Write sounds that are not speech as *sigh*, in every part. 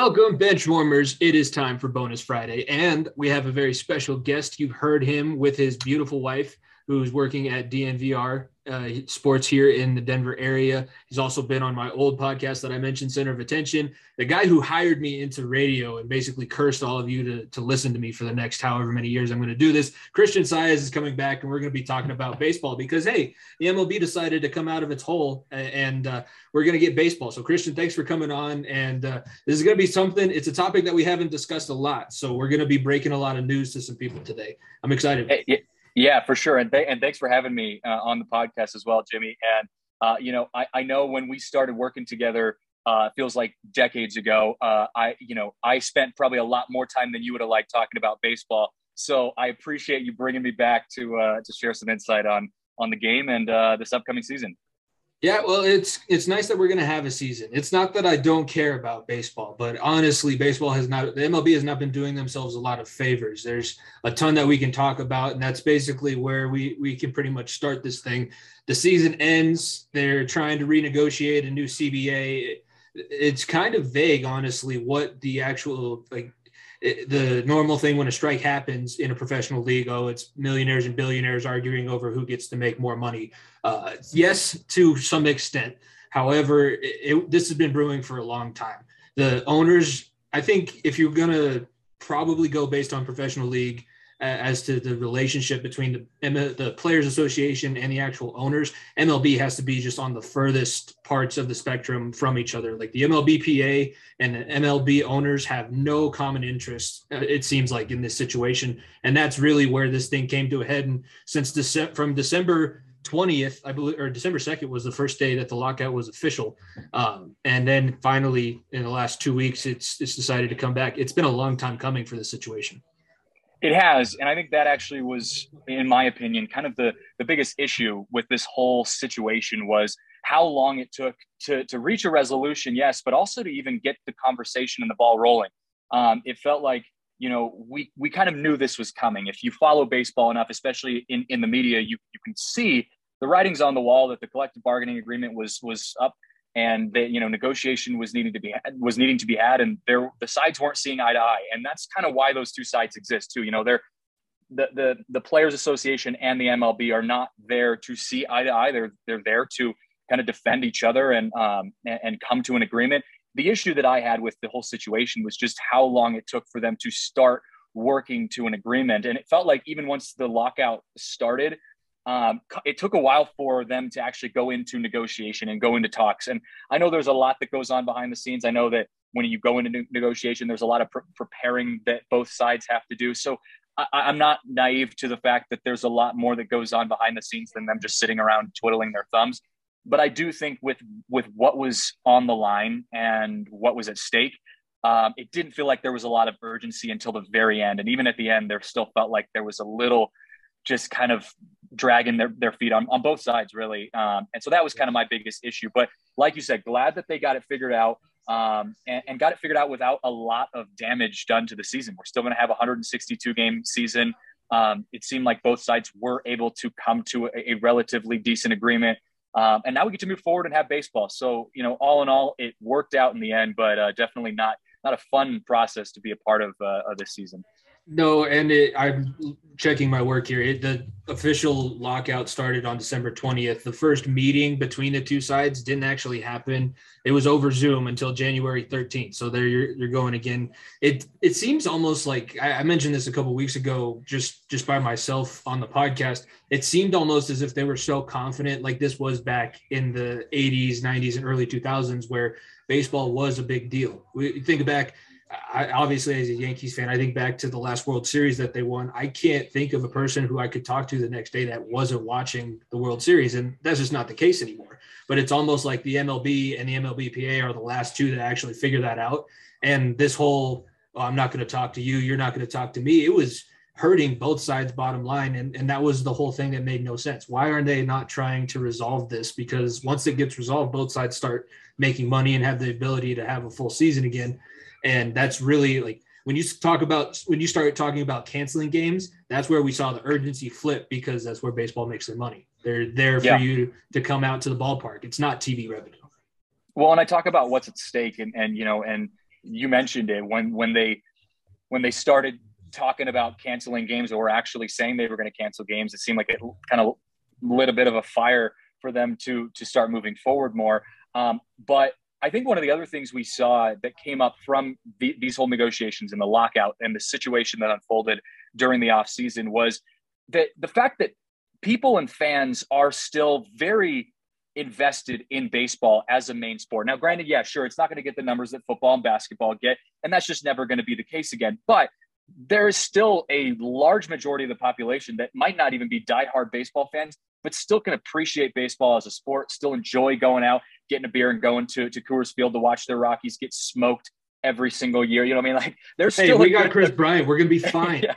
Welcome, bench warmers. It is time for Bonus Friday, and we have a very special guest. You've heard him with his beautiful wife, who's working at DNVR uh, sports here in the Denver area. He's also been on my old podcast that I mentioned, Center of Attention. The guy who hired me into radio and basically cursed all of you to, to listen to me for the next however many years I'm going to do this. Christian Saez is coming back, and we're going to be talking about baseball because, hey, the MLB decided to come out of its hole and uh, we're going to get baseball. So, Christian, thanks for coming on. And uh, this is going to be something, it's a topic that we haven't discussed a lot. So, we're going to be breaking a lot of news to some people today. I'm excited. Hey, yeah, for sure. And, th- and thanks for having me uh, on the podcast as well, Jimmy. And, uh, you know, I, I know when we started working together, uh, feels like decades ago. Uh, I, you know, I spent probably a lot more time than you would have liked talking about baseball. So I appreciate you bringing me back to uh, to share some insight on on the game and uh, this upcoming season. Yeah, well, it's it's nice that we're going to have a season. It's not that I don't care about baseball, but honestly, baseball has not the MLB has not been doing themselves a lot of favors. There's a ton that we can talk about, and that's basically where we we can pretty much start this thing. The season ends. They're trying to renegotiate a new CBA. It's kind of vague, honestly, what the actual like the normal thing when a strike happens in a professional league oh it's millionaires and billionaires arguing over who gets to make more money. Uh, yes to some extent. However it, it, this has been brewing for a long time. The owners i think if you're going to probably go based on professional league as to the relationship between the the players association and the actual owners mlb has to be just on the furthest parts of the spectrum from each other like the mlbpa and the mlb owners have no common interest uh, it seems like in this situation and that's really where this thing came to a head and since Dece- from december 20th, I believe, or December 2nd was the first day that the lockout was official. Um, and then finally, in the last two weeks, it's it's decided to come back. It's been a long time coming for this situation. It has, and I think that actually was, in my opinion, kind of the the biggest issue with this whole situation was how long it took to to reach a resolution. Yes, but also to even get the conversation and the ball rolling. Um, it felt like you know we we kind of knew this was coming. If you follow baseball enough, especially in in the media, you you can see the writings on the wall that the collective bargaining agreement was was up and that you know negotiation was needing to be was needing to be had and there the sides weren't seeing eye to eye. And that's kind of why those two sides exist too. You know they're the, the the players association and the mlb are not there to see eye to eye. They're they're there to kind of defend each other and um and, and come to an agreement. The issue that i had with the whole situation was just how long it took for them to start working to an agreement. And it felt like even once the lockout started um, it took a while for them to actually go into negotiation and go into talks. And I know there's a lot that goes on behind the scenes. I know that when you go into negotiation, there's a lot of pre- preparing that both sides have to do. So I, am not naive to the fact that there's a lot more that goes on behind the scenes than them just sitting around twiddling their thumbs. But I do think with with what was on the line and what was at stake, um, it didn't feel like there was a lot of urgency until the very end. And even at the end, there still felt like there was a little just kind of dragging their, their feet on, on both sides, really. Um, and so that was kind of my biggest issue. But like you said, glad that they got it figured out um, and, and, got it figured out without a lot of damage done to the season. We're still going to have a 162 game season. Um, it seemed like both sides were able to come to a, a relatively decent agreement. Um, and now we get to move forward and have baseball. So, you know, all in all, it worked out in the end, but uh, definitely not not a fun process to be a part of, uh, of this season. No, and it, I'm checking my work here. It, the official lockout started on December 20th. The first meeting between the two sides didn't actually happen. It was over Zoom until January 13th. So there you're, you're going again. It it seems almost like I, I mentioned this a couple weeks ago, just just by myself on the podcast. It seemed almost as if they were so confident, like this was back in the 80s, 90s, and early 2000s, where baseball was a big deal. We think back I, obviously as a Yankees fan, I think back to the last World Series that they won. I can't think of a person who I could talk to the next day that wasn't watching the World Series, and that's just not the case anymore. But it's almost like the MLB and the MLBPA are the last two that actually figure that out. And this whole, oh, I'm not going to talk to you, you're not going to talk to me. It was hurting both sides bottom line and, and that was the whole thing that made no sense why aren't they not trying to resolve this because once it gets resolved both sides start making money and have the ability to have a full season again and that's really like when you talk about when you start talking about canceling games, that's where we saw the urgency flip because that's where baseball makes their money. They're there for yeah. you to come out to the ballpark. It's not TV revenue. Well, and I talk about what's at stake, and and you know, and you mentioned it when when they when they started talking about canceling games or actually saying they were going to cancel games. It seemed like it kind of lit a bit of a fire for them to to start moving forward more. Um, but I think one of the other things we saw that came up from the, these whole negotiations and the lockout and the situation that unfolded during the offseason was that the fact that people and fans are still very invested in baseball as a main sport. Now, granted, yeah, sure, it's not going to get the numbers that football and basketball get, and that's just never going to be the case again. But there is still a large majority of the population that might not even be diehard baseball fans, but still can appreciate baseball as a sport, still enjoy going out, getting a beer and going to, to Coors Field to watch the Rockies get smoked every single year. You know what I mean? *laughs* Like there's hey, still we got Kris Bryant. We're gonna be *laughs* fine. yeah.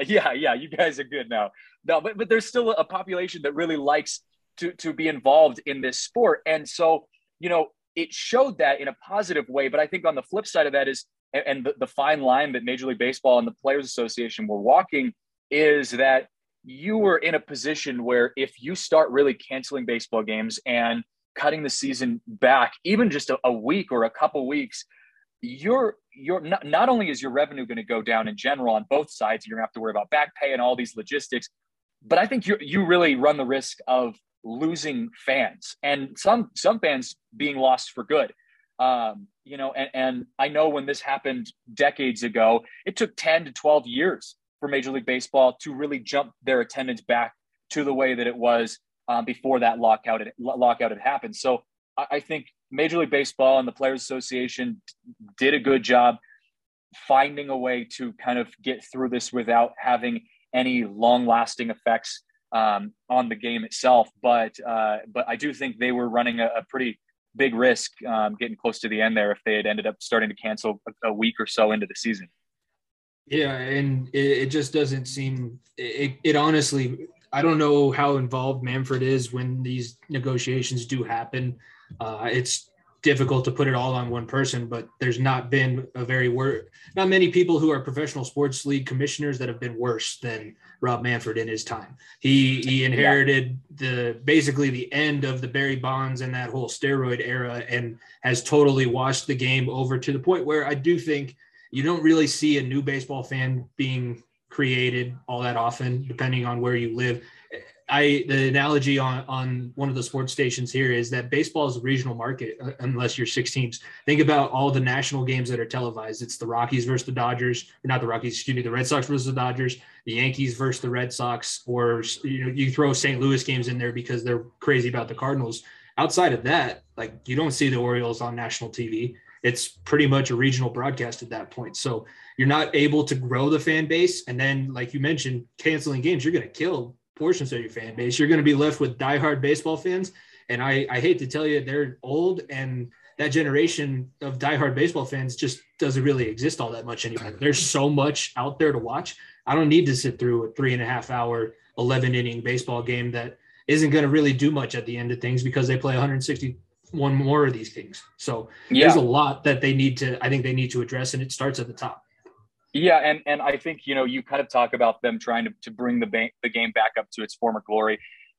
*laughs* yeah, yeah. You guys are good now. No, but but there's still a population that really likes to to be involved in this sport. And so, you know, it showed that in a positive way. But I think on the flip side of that is and the, the fine line that Major League Baseball and the Players Association were walking is that you were in a position where if you start really canceling baseball games and cutting the season back, even just a, a week or a couple weeks, you're you're not, not only is your revenue going to go down in general on both sides, you're going to have to worry about back pay and all these logistics, but I think you you really run the risk of losing fans and some some fans being lost for good. Um, you know, and, and I know when this happened decades ago, it took 10 to 12 years for Major League Baseball to really jump their attendance back to the way that it was um, before that lockout had, lockout had happened. So I, I think Major League Baseball and the Players Association did a good job finding a way to kind of get through this without having any long lasting effects um, on the game itself. But uh, but I do think they were running a, a pretty big risk um, getting close to the end there if they had ended up starting to cancel a, a week or so into the season. Yeah, and it, it just doesn't seem. It, it honestly, I don't know how involved Manfred is when these negotiations do happen. Uh, it's difficult to put it all on one person, but there's not been a very wor- not many people who are professional sports league commissioners that have been worse than Rob Manfred in his time. He he inherited yeah. the basically the end of the Barry Bonds and that whole steroid era and has totally washed the game over to the point where I do think you don't really see a new baseball fan being created all that often, depending on where you live. I the analogy on on one of the sports stations here is that baseball is a regional market uh, unless you're six teams. Think about all the national games that are televised. It's the Rockies versus the Dodgers, not the Rockies, excuse me, the Red Sox versus the Dodgers, the Yankees versus the Red Sox, or you know you throw St. Louis games in there because they're crazy about the Cardinals. Outside of that, like you don't see the Orioles on national TV. It's pretty much a regional broadcast at that point. So you're not able to grow the fan base, and then like you mentioned, canceling games, you're going to kill portions of your fan base. You're going to be left with diehard baseball fans. And I, I hate to tell you, they're old and that generation of diehard baseball fans just doesn't really exist all that much anymore. There's so much out there to watch. I don't need to sit through a three and a half hour, 11 inning baseball game that isn't going to really do much at the end of things because they play 161 more of these things. So yeah. there's a lot that they need to, I think they need to address, and it starts at the top. Yeah, and and I think you know you kind of talk about them trying to, to bring the ba- the game back up to its former glory.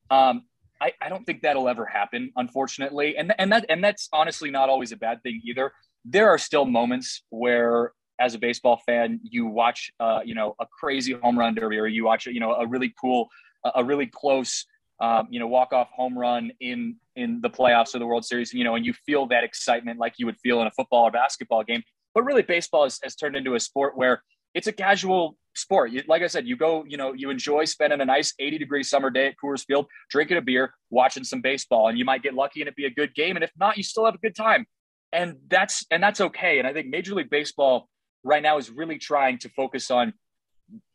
Um, I, I don't think that'll ever happen, unfortunately, and and that and that's honestly not always a bad thing either. There are still moments where, as a baseball fan, you watch uh, you know a crazy home run derby, or you watch you know a really cool, a really close um, you know, walk off home run in in the playoffs or the World Series, you know, and you feel that excitement like you would feel in a football or basketball game. But really, baseball has, has turned into a sport where it's a casual sport. You, like I said, you go, you know, you enjoy spending a nice 80 degree summer day at Coors Field, drinking a beer, watching some baseball, and you might get lucky and it be a good game. And if not, you still have a good time. And that's and that's okay. And I think Major League Baseball right now is really trying to focus on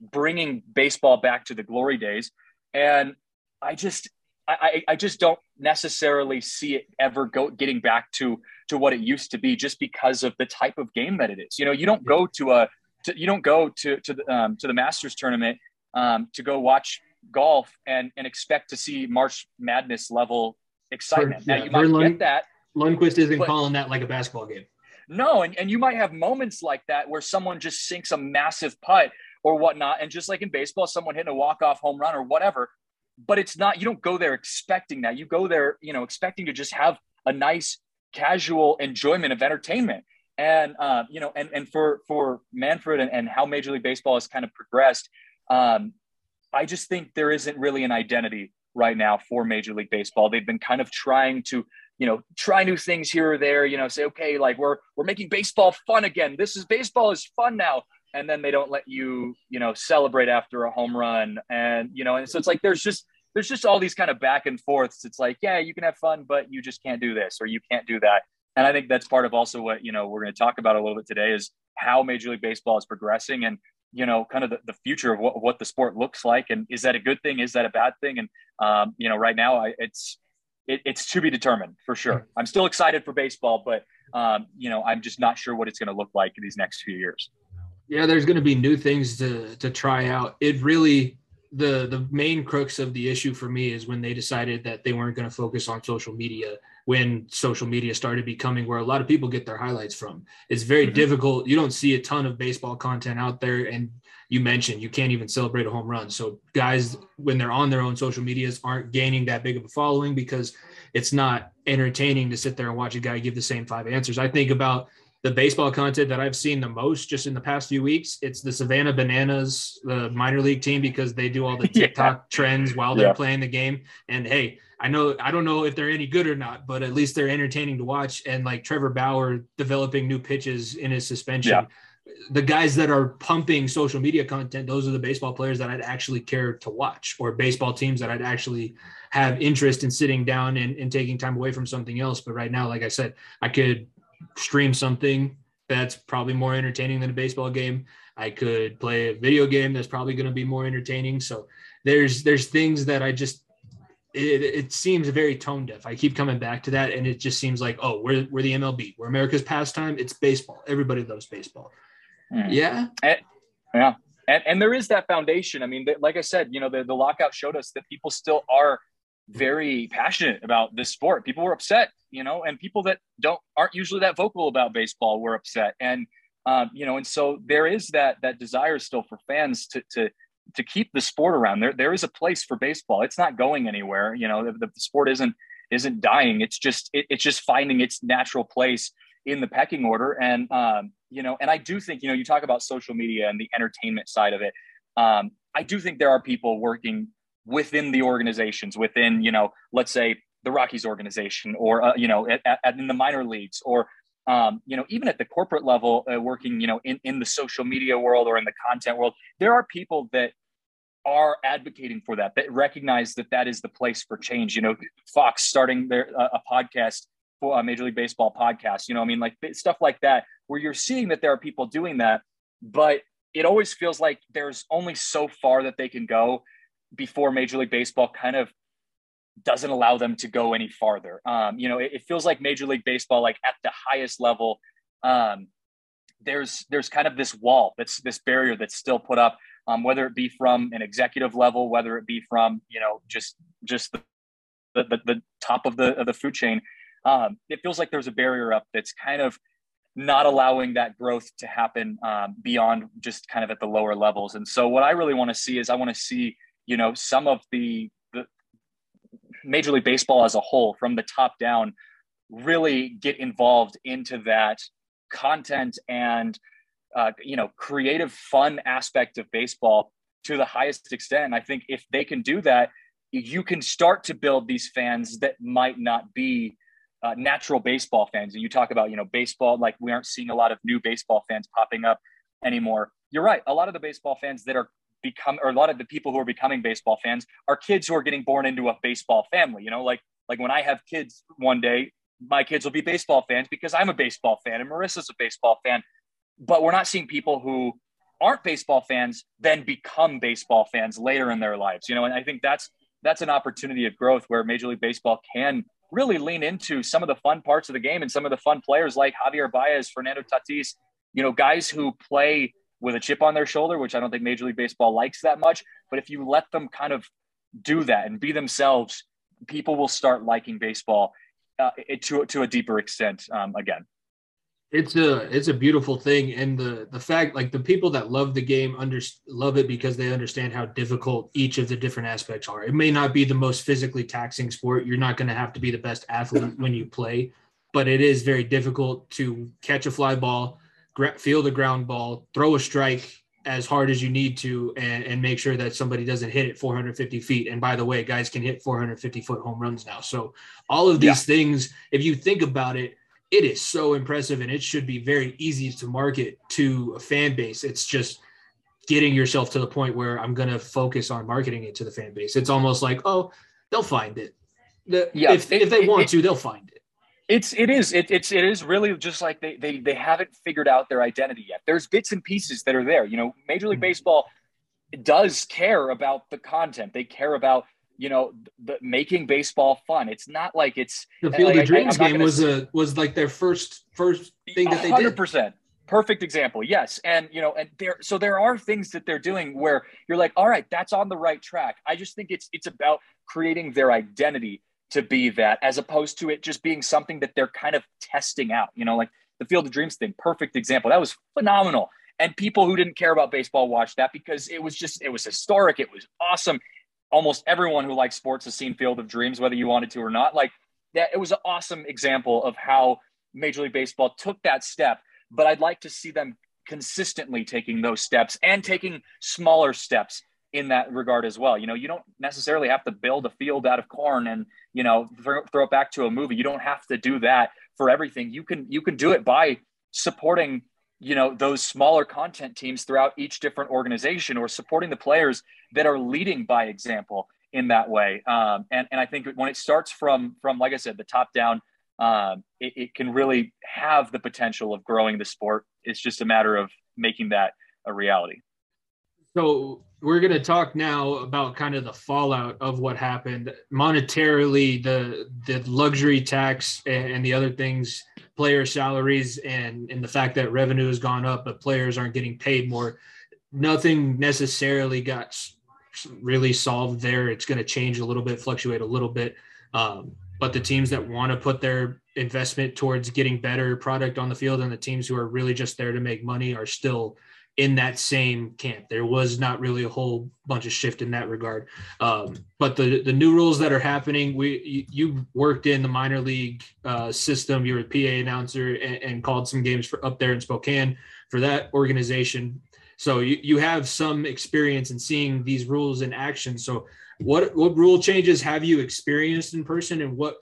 bringing baseball back to the glory days. And I just I, I just don't necessarily see it ever go getting back to to what it used to be just because of the type of game that it is. You know, you don't go to a to, you don't go to to the um, to the Masters tournament um, to go watch golf and and expect to see March Madness level excitement. For, yeah, now you might Lund, get that. Lundqvist isn't but, calling that like a basketball game. No, and, and you might have moments like that where someone just sinks a massive putt or whatnot. And just like in baseball, someone hitting a walk-off home run or whatever, but it's not you don't go there expecting that you go there you know expecting to just have a nice casual enjoyment of entertainment And uh, you know, and and for for Manfred and, and how Major League Baseball has kind of progressed, um, I just think there isn't really an identity right now for Major League Baseball. They've been kind of trying to, you know, try new things here or there. You know, say, okay, like we're we're making baseball fun again. This is baseball is fun now. And then they don't let you, you know, celebrate after a home run. And you know, and so it's like there's just there's just all these kind of back and forths. It's like, yeah, you can have fun, but you just can't do this or you can't do that. And I think that's part of also what, you know, we're going to talk about a little bit today is how Major League Baseball is progressing and, you know, kind of the, the future of what, what the sport looks like. And is that a good thing? Is that a bad thing? And, um, you know, right now I, it's, it, it's to be determined for sure. I'm still excited for baseball, but, um, you know, I'm just not sure what it's going to look like in these next few years. Yeah, there's going to be new things to to try out. It really the the main crux of the issue for me is when they decided that they weren't going to focus on social media when social media started becoming where a lot of people get their highlights from. It's very mm-hmm. difficult you don't see a ton of baseball content out there and you mentioned you can't even celebrate a home run. So guys when they're on their own social medias aren't gaining that big of a following because it's not entertaining to sit there and watch a guy give the same five answers. I think about the baseball content that I've seen the most just in the past few weeks, it's the Savannah Bananas, the minor league team, because they do all the *laughs* TikTok yeah. trends while they're yeah. playing the game. And hey, I know I don't know if they're any good or not, but at least they're entertaining to watch. And like Trevor Bauer developing new pitches in his suspension. Yeah. The guys that are pumping social media content, those are the baseball players that I'd actually care to watch, or baseball teams that I'd actually have interest in sitting down and, and taking time away from something else. But right now, like I said, I could stream something that's probably more entertaining than a baseball game. I could play a video game that's probably going to be more entertaining. So there's there's things that I just it, it seems very tone deaf. I keep coming back to that, and it just seems like oh we're we're the MLB, we're America's pastime. It's baseball. Everybody loves baseball. Mm. Yeah, and, yeah, and and there is that foundation. I mean, like I said, you know, the the lockout showed us that people still are very passionate about this sport. People were upset, you know, and people that don't aren't usually that vocal about baseball were upset, and um, you know, and so there is that that desire still for fans to to to keep the sport around. There there is a place for baseball. It's not going anywhere. You know, the, the sport isn't isn't dying. It's just it, it's just finding its natural place in the pecking order. And um, you know, and I do think you know you talk about social media and the entertainment side of it. Um, I do think there are people working within the organizations, within, you know, let's say the Rockies organization or, uh, you know, at, at, in the minor leagues or, um, you know, even at the corporate level, uh, working, you know, in, in the social media world or in the content world, there are people that are advocating for that, that recognize that that is the place for change. You know, Fox starting their uh, a podcast for a Major League Baseball podcast. You know, I mean, like stuff like that, where you're seeing that there are people doing that, but it always feels like there's only so far that they can go before Major League Baseball kind of doesn't allow them to go any farther. Um, you know, it, it, feels like Major League Baseball, like at the highest level, um, there's there's kind of this wall that's this barrier that's still put up, um, whether it be from an executive level, whether it be from you know just just the the, the top of the of the food chain. Um, it feels like there's a barrier up that's kind of not allowing that growth to happen um, beyond just kind of at the lower levels. And so, what I really want to see is I want to see you know some of the, the major league baseball as a whole from the top down really get involved into that content and uh, you know creative fun aspect of baseball to the highest extent. I think if they can do that you can start to build these fans that might not be uh, natural baseball fans. And you talk about you know baseball like we aren't seeing a lot of new baseball fans popping up anymore. You're right. A lot of the baseball fans that are become or a lot of the people who are becoming baseball fans are kids who are getting born into a baseball family you know like like when i have kids one day my kids will be baseball fans because i'm a baseball fan and marissa's a baseball fan. But we're not seeing people who aren't baseball fans then become baseball fans later in their lives you know and i think that's that's an opportunity of growth where major league baseball can really lean into some of the fun parts of the game and some of the fun players like javier baez fernando tatis you know guys who play with a chip on their shoulder, which I don't think Major League Baseball likes that much. But if you let them kind of do that and be themselves, people will start liking baseball uh, to to a deeper extent um, again. It's a it's a beautiful thing, and the the fact like the people that love the game under love it because they understand how difficult each of the different aspects are. It may not be the most physically taxing sport. You're not going to have to be the best athlete when you play, but it is very difficult to catch a fly ball, field a ground ball, throw a strike as hard as you need to, and, and make sure that somebody doesn't hit it 450 feet. And by the way, guys can hit 450 foot home runs now. So all of these yeah. things, if you think about it, it is so impressive and it should be very easy to market to a fan base. It's just getting yourself to the point where I'm going to focus on marketing it to the fan base. It's almost like, oh, they'll find it. The, yeah, if, it, if they want it, to, they'll find it. It's it is it, it's it is really just like they they they haven't figured out their identity yet. There's bits and pieces that are there. You know, Major League mm-hmm. Baseball does care about the content. They care about you know the, making baseball fun. It's not like it's the Field like, of Dreams I, game was say, a was like their first first thing that they 100%. did. percent perfect example yes and you know and there so there are things that they're doing where you're like all right that's on the right track i just think it's it's about creating their identity to be that as opposed to it just being something that they're kind of testing out you know like the field of dreams thing perfect example. That was phenomenal. And people who didn't care about baseball watched that because it was just it was historic. It was awesome. Almost everyone who likes sports has seen field of dreams whether you wanted to or not. Like that it was an awesome example of how major league baseball took that step. But i'd like to see them consistently taking those steps and taking smaller steps in that regard as well. You know, you don't necessarily have to build a field out of corn and you know throw, throw it back to a movie. You don't have to do that for everything. You can you can do it by supporting you know those smaller content teams throughout each different organization or supporting the players that are leading by example in that way. Um, and and I think when it starts from from like I said the top down. Um, it, it can really have the potential of growing the sport. It's just a matter of making that a reality. So we're going to talk now about kind of the fallout of what happened. Monetarily the the luxury tax and, the other things player salaries and and the fact that revenue has gone up but players aren't getting paid more nothing necessarily got really solved there. It's going to change a little bit fluctuate a little bit um, but the teams that want to put their investment towards getting better product on the field and the teams who are really just there to make money are still in that same camp. There was not really a whole bunch of shift in that regard. Um, but the the new rules that are happening, we you, you worked in the minor league uh, system. You were a PA announcer and, and called some games for up there in Spokane for that organization. So you, you have some experience in seeing these rules in action. So what what rule changes have you experienced in person, and what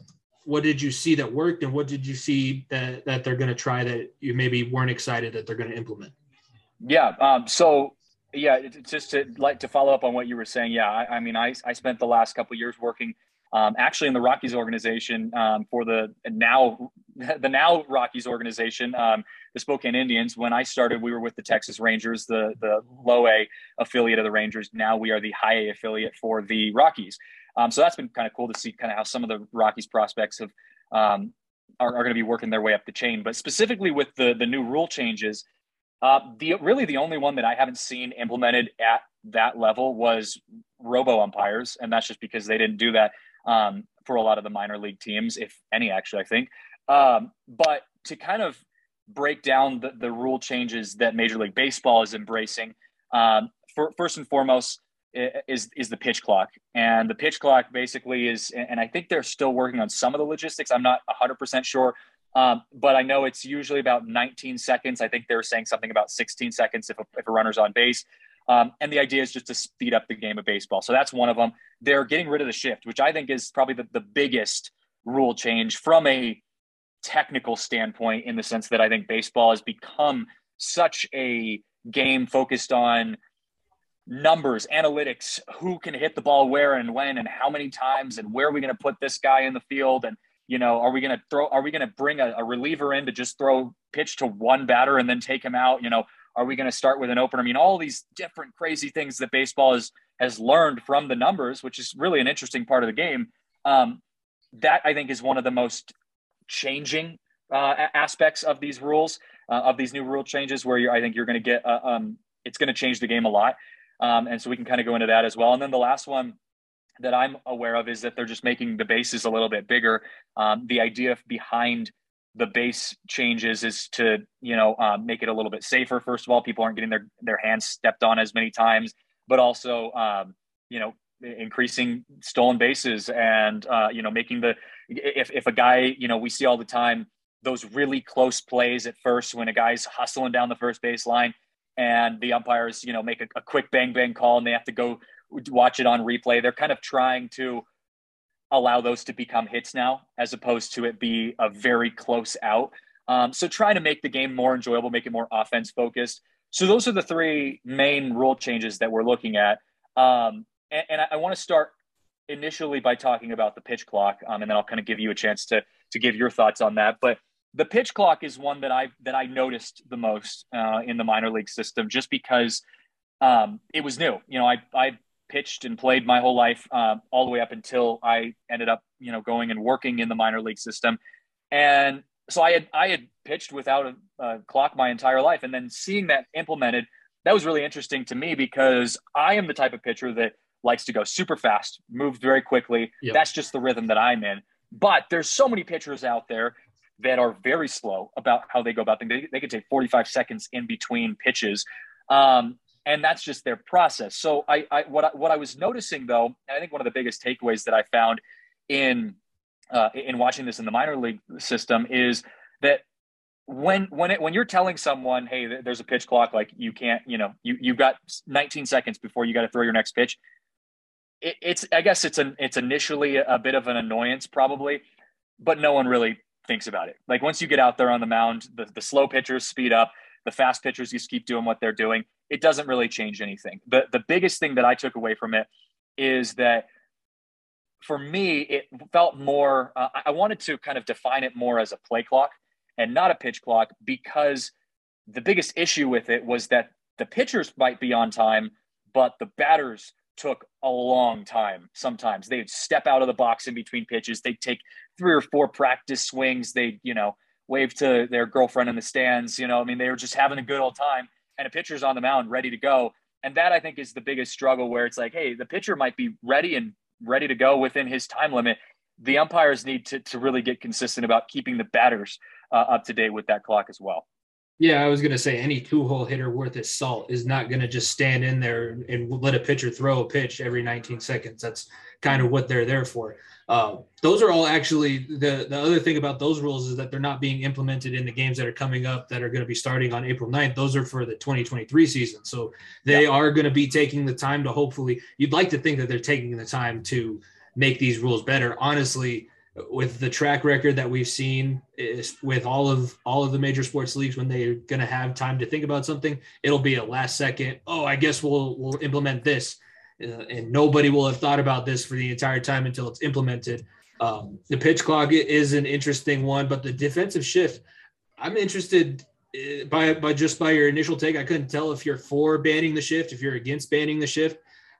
what did you see that worked, and what did you see that that they're going to try that you maybe weren't excited that they're going to implement? Yeah. Um, so yeah, just to like to follow up on what you were saying. Yeah, I, I mean, I, I spent the last couple years working um, actually in the Rockies organization um, for the now *laughs* the now Rockies organization, um, the Spokane Indians. When I started, we were with the Texas Rangers, the the low A affiliate of the Rangers. Now we are the high A affiliate for the Rockies. Um, so that's been kind of cool to see kind of how some of the Rockies prospects have um, are, are going to be working their way up the chain. But specifically with the the new rule changes, uh, the really the only one that I haven't seen implemented at that level was robo umpires, and that's just because they didn't do that um, for a lot of the minor league teams, if any, actually, I think. Um, but to kind of break down the, the rule changes that Major League Baseball is embracing, um, for, first and foremost, is is the pitch clock, and the pitch clock basically is, and I think they're still working on some of the logistics. I'm not 100 percent sure, um, but I know it's usually about 19 seconds. I think they were saying something about 16 seconds if a, if a runner's on base. Um, and the idea is just to speed up the game of baseball. So that's one of them. They're getting rid of the shift, which I think is probably the, the biggest rule change from a technical standpoint, in the sense that I think baseball has become such a game focused on numbers, analytics, who can hit the ball where and when and how many times and where are we going to put this guy in the field and you know, are we going to throw? Are we going to bring a, a, reliever in to just throw pitch to one batter and then take him out? You know, are we going to start with an opener? I mean, all these different crazy things that baseball has has learned from the numbers, which is really an interesting part of the game. Um, that I think is one of the most changing uh, aspects of these rules, uh, of these new rule changes, where I think you're going to get. Uh, um, it's going to change the game a lot, um, and so we can kind of go into that as well. And then the last one that I'm aware of is that they're just making the bases a little bit bigger. Um, the idea behind the base changes is to you know um, make it a little bit safer. First of all, people aren't getting their their hands stepped on as many times, but also um, you know increasing stolen bases and uh, you know making the if if a guy you know we see all the time those really close plays at first when a guy's hustling down the first baseline and the umpires, you know, make a, a quick bang bang call and they have to go watch it on replay. They're kind of trying to allow those to become hits now, as opposed to it be a very close out. Um, so trying to make the game more enjoyable, make it more offense focused. So those are the three main rule changes that we're looking at. Um, and, and, I, I want to start initially by talking about the pitch clock, um, and then I'll kind of give you a chance to to give your thoughts on that. But the pitch clock is one that I that I noticed the most uh, in the minor league system, just because um, it was new. You know, I I pitched and played my whole life, uh, all the way up until I ended up, you know, going and working in the minor league system, and so I had I had pitched without a, a clock my entire life, and then seeing that implemented, that was really interesting to me because I am the type of pitcher that likes to go super fast, move very quickly. Yep. That's just the rhythm that I'm in. But there's so many pitchers out there that are very slow about how they go about things. They, they can take 45 seconds in between pitches. Um, and that's just their process. So I, I, what I, what I was noticing though, I think one of the biggest takeaways that I found in uh, in watching this in the minor league system is that when when it when you're telling someone, hey, there's a pitch clock, like you can't, you know, you you've got 19 seconds before you got to throw your next pitch. It, it's I guess it's an it's initially a bit of an annoyance probably, but no one really thinks about it. Like once you get out there on the mound, the, the slow pitchers speed up, the fast pitchers just keep doing what they're doing. It doesn't really change anything. The the biggest thing that I took away from it is that for me, it felt more. Uh, I wanted to kind of define it more as a play clock and not a pitch clock because the biggest issue with it was that the pitchers might be on time, but the batters took a long time sometimes they'd step out of the box in between pitches they'd take three or four practice swings they'd you know wave to their girlfriend in the stands you know i mean they were just having a good old time and a pitcher's on the mound ready to go and that i think is the biggest struggle where it's like hey the pitcher might be ready and ready to go within his time limit the umpires need to, to really get consistent about keeping the batters uh, up to date with that clock as well yeah, I was going to say any two hole hitter worth his salt is not going to just stand in there and let a pitcher throw a pitch every 19 seconds. That's kind of what they're there for. Uh, those are all actually the, the other thing about those rules is that they're not being implemented in the games that are coming up that are going to be starting on April 9th. Those are for the 2023 season. So they yeah. are going to be taking the time to hopefully, you'd like to think that they're taking the time to make these rules better. Honestly, with the track record that we've seen is with all of all of the major sports leagues when they're going to have time to think about something it'll be a last second oh i guess we'll we'll implement this and nobody will have thought about this for the entire time until it's implemented um, the pitch clock is an interesting one but the defensive shift i'm interested uh, by by just by your initial take i couldn't tell if you're for banning the shift if you're against banning the shift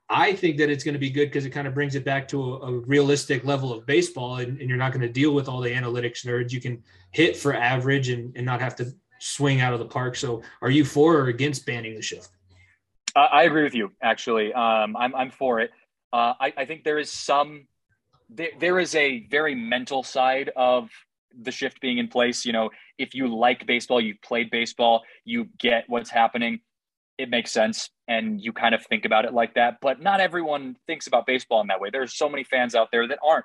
I think that it's going to be good because it kind of brings it back to a, a realistic level of baseball, and, and you're not going to deal with all the analytics nerds. You can hit for average and, and not have to swing out of the park. So, are you for or against banning the shift? I agree with you. Actually, um, I'm I'm for it. Uh, I, I think there is some there, there is a very mental side of the shift being in place. You know, if you like baseball, you've played baseball, you get what's happening it makes sense and you kind of think about it like that but not everyone thinks about baseball in that way there's so many fans out there that aren't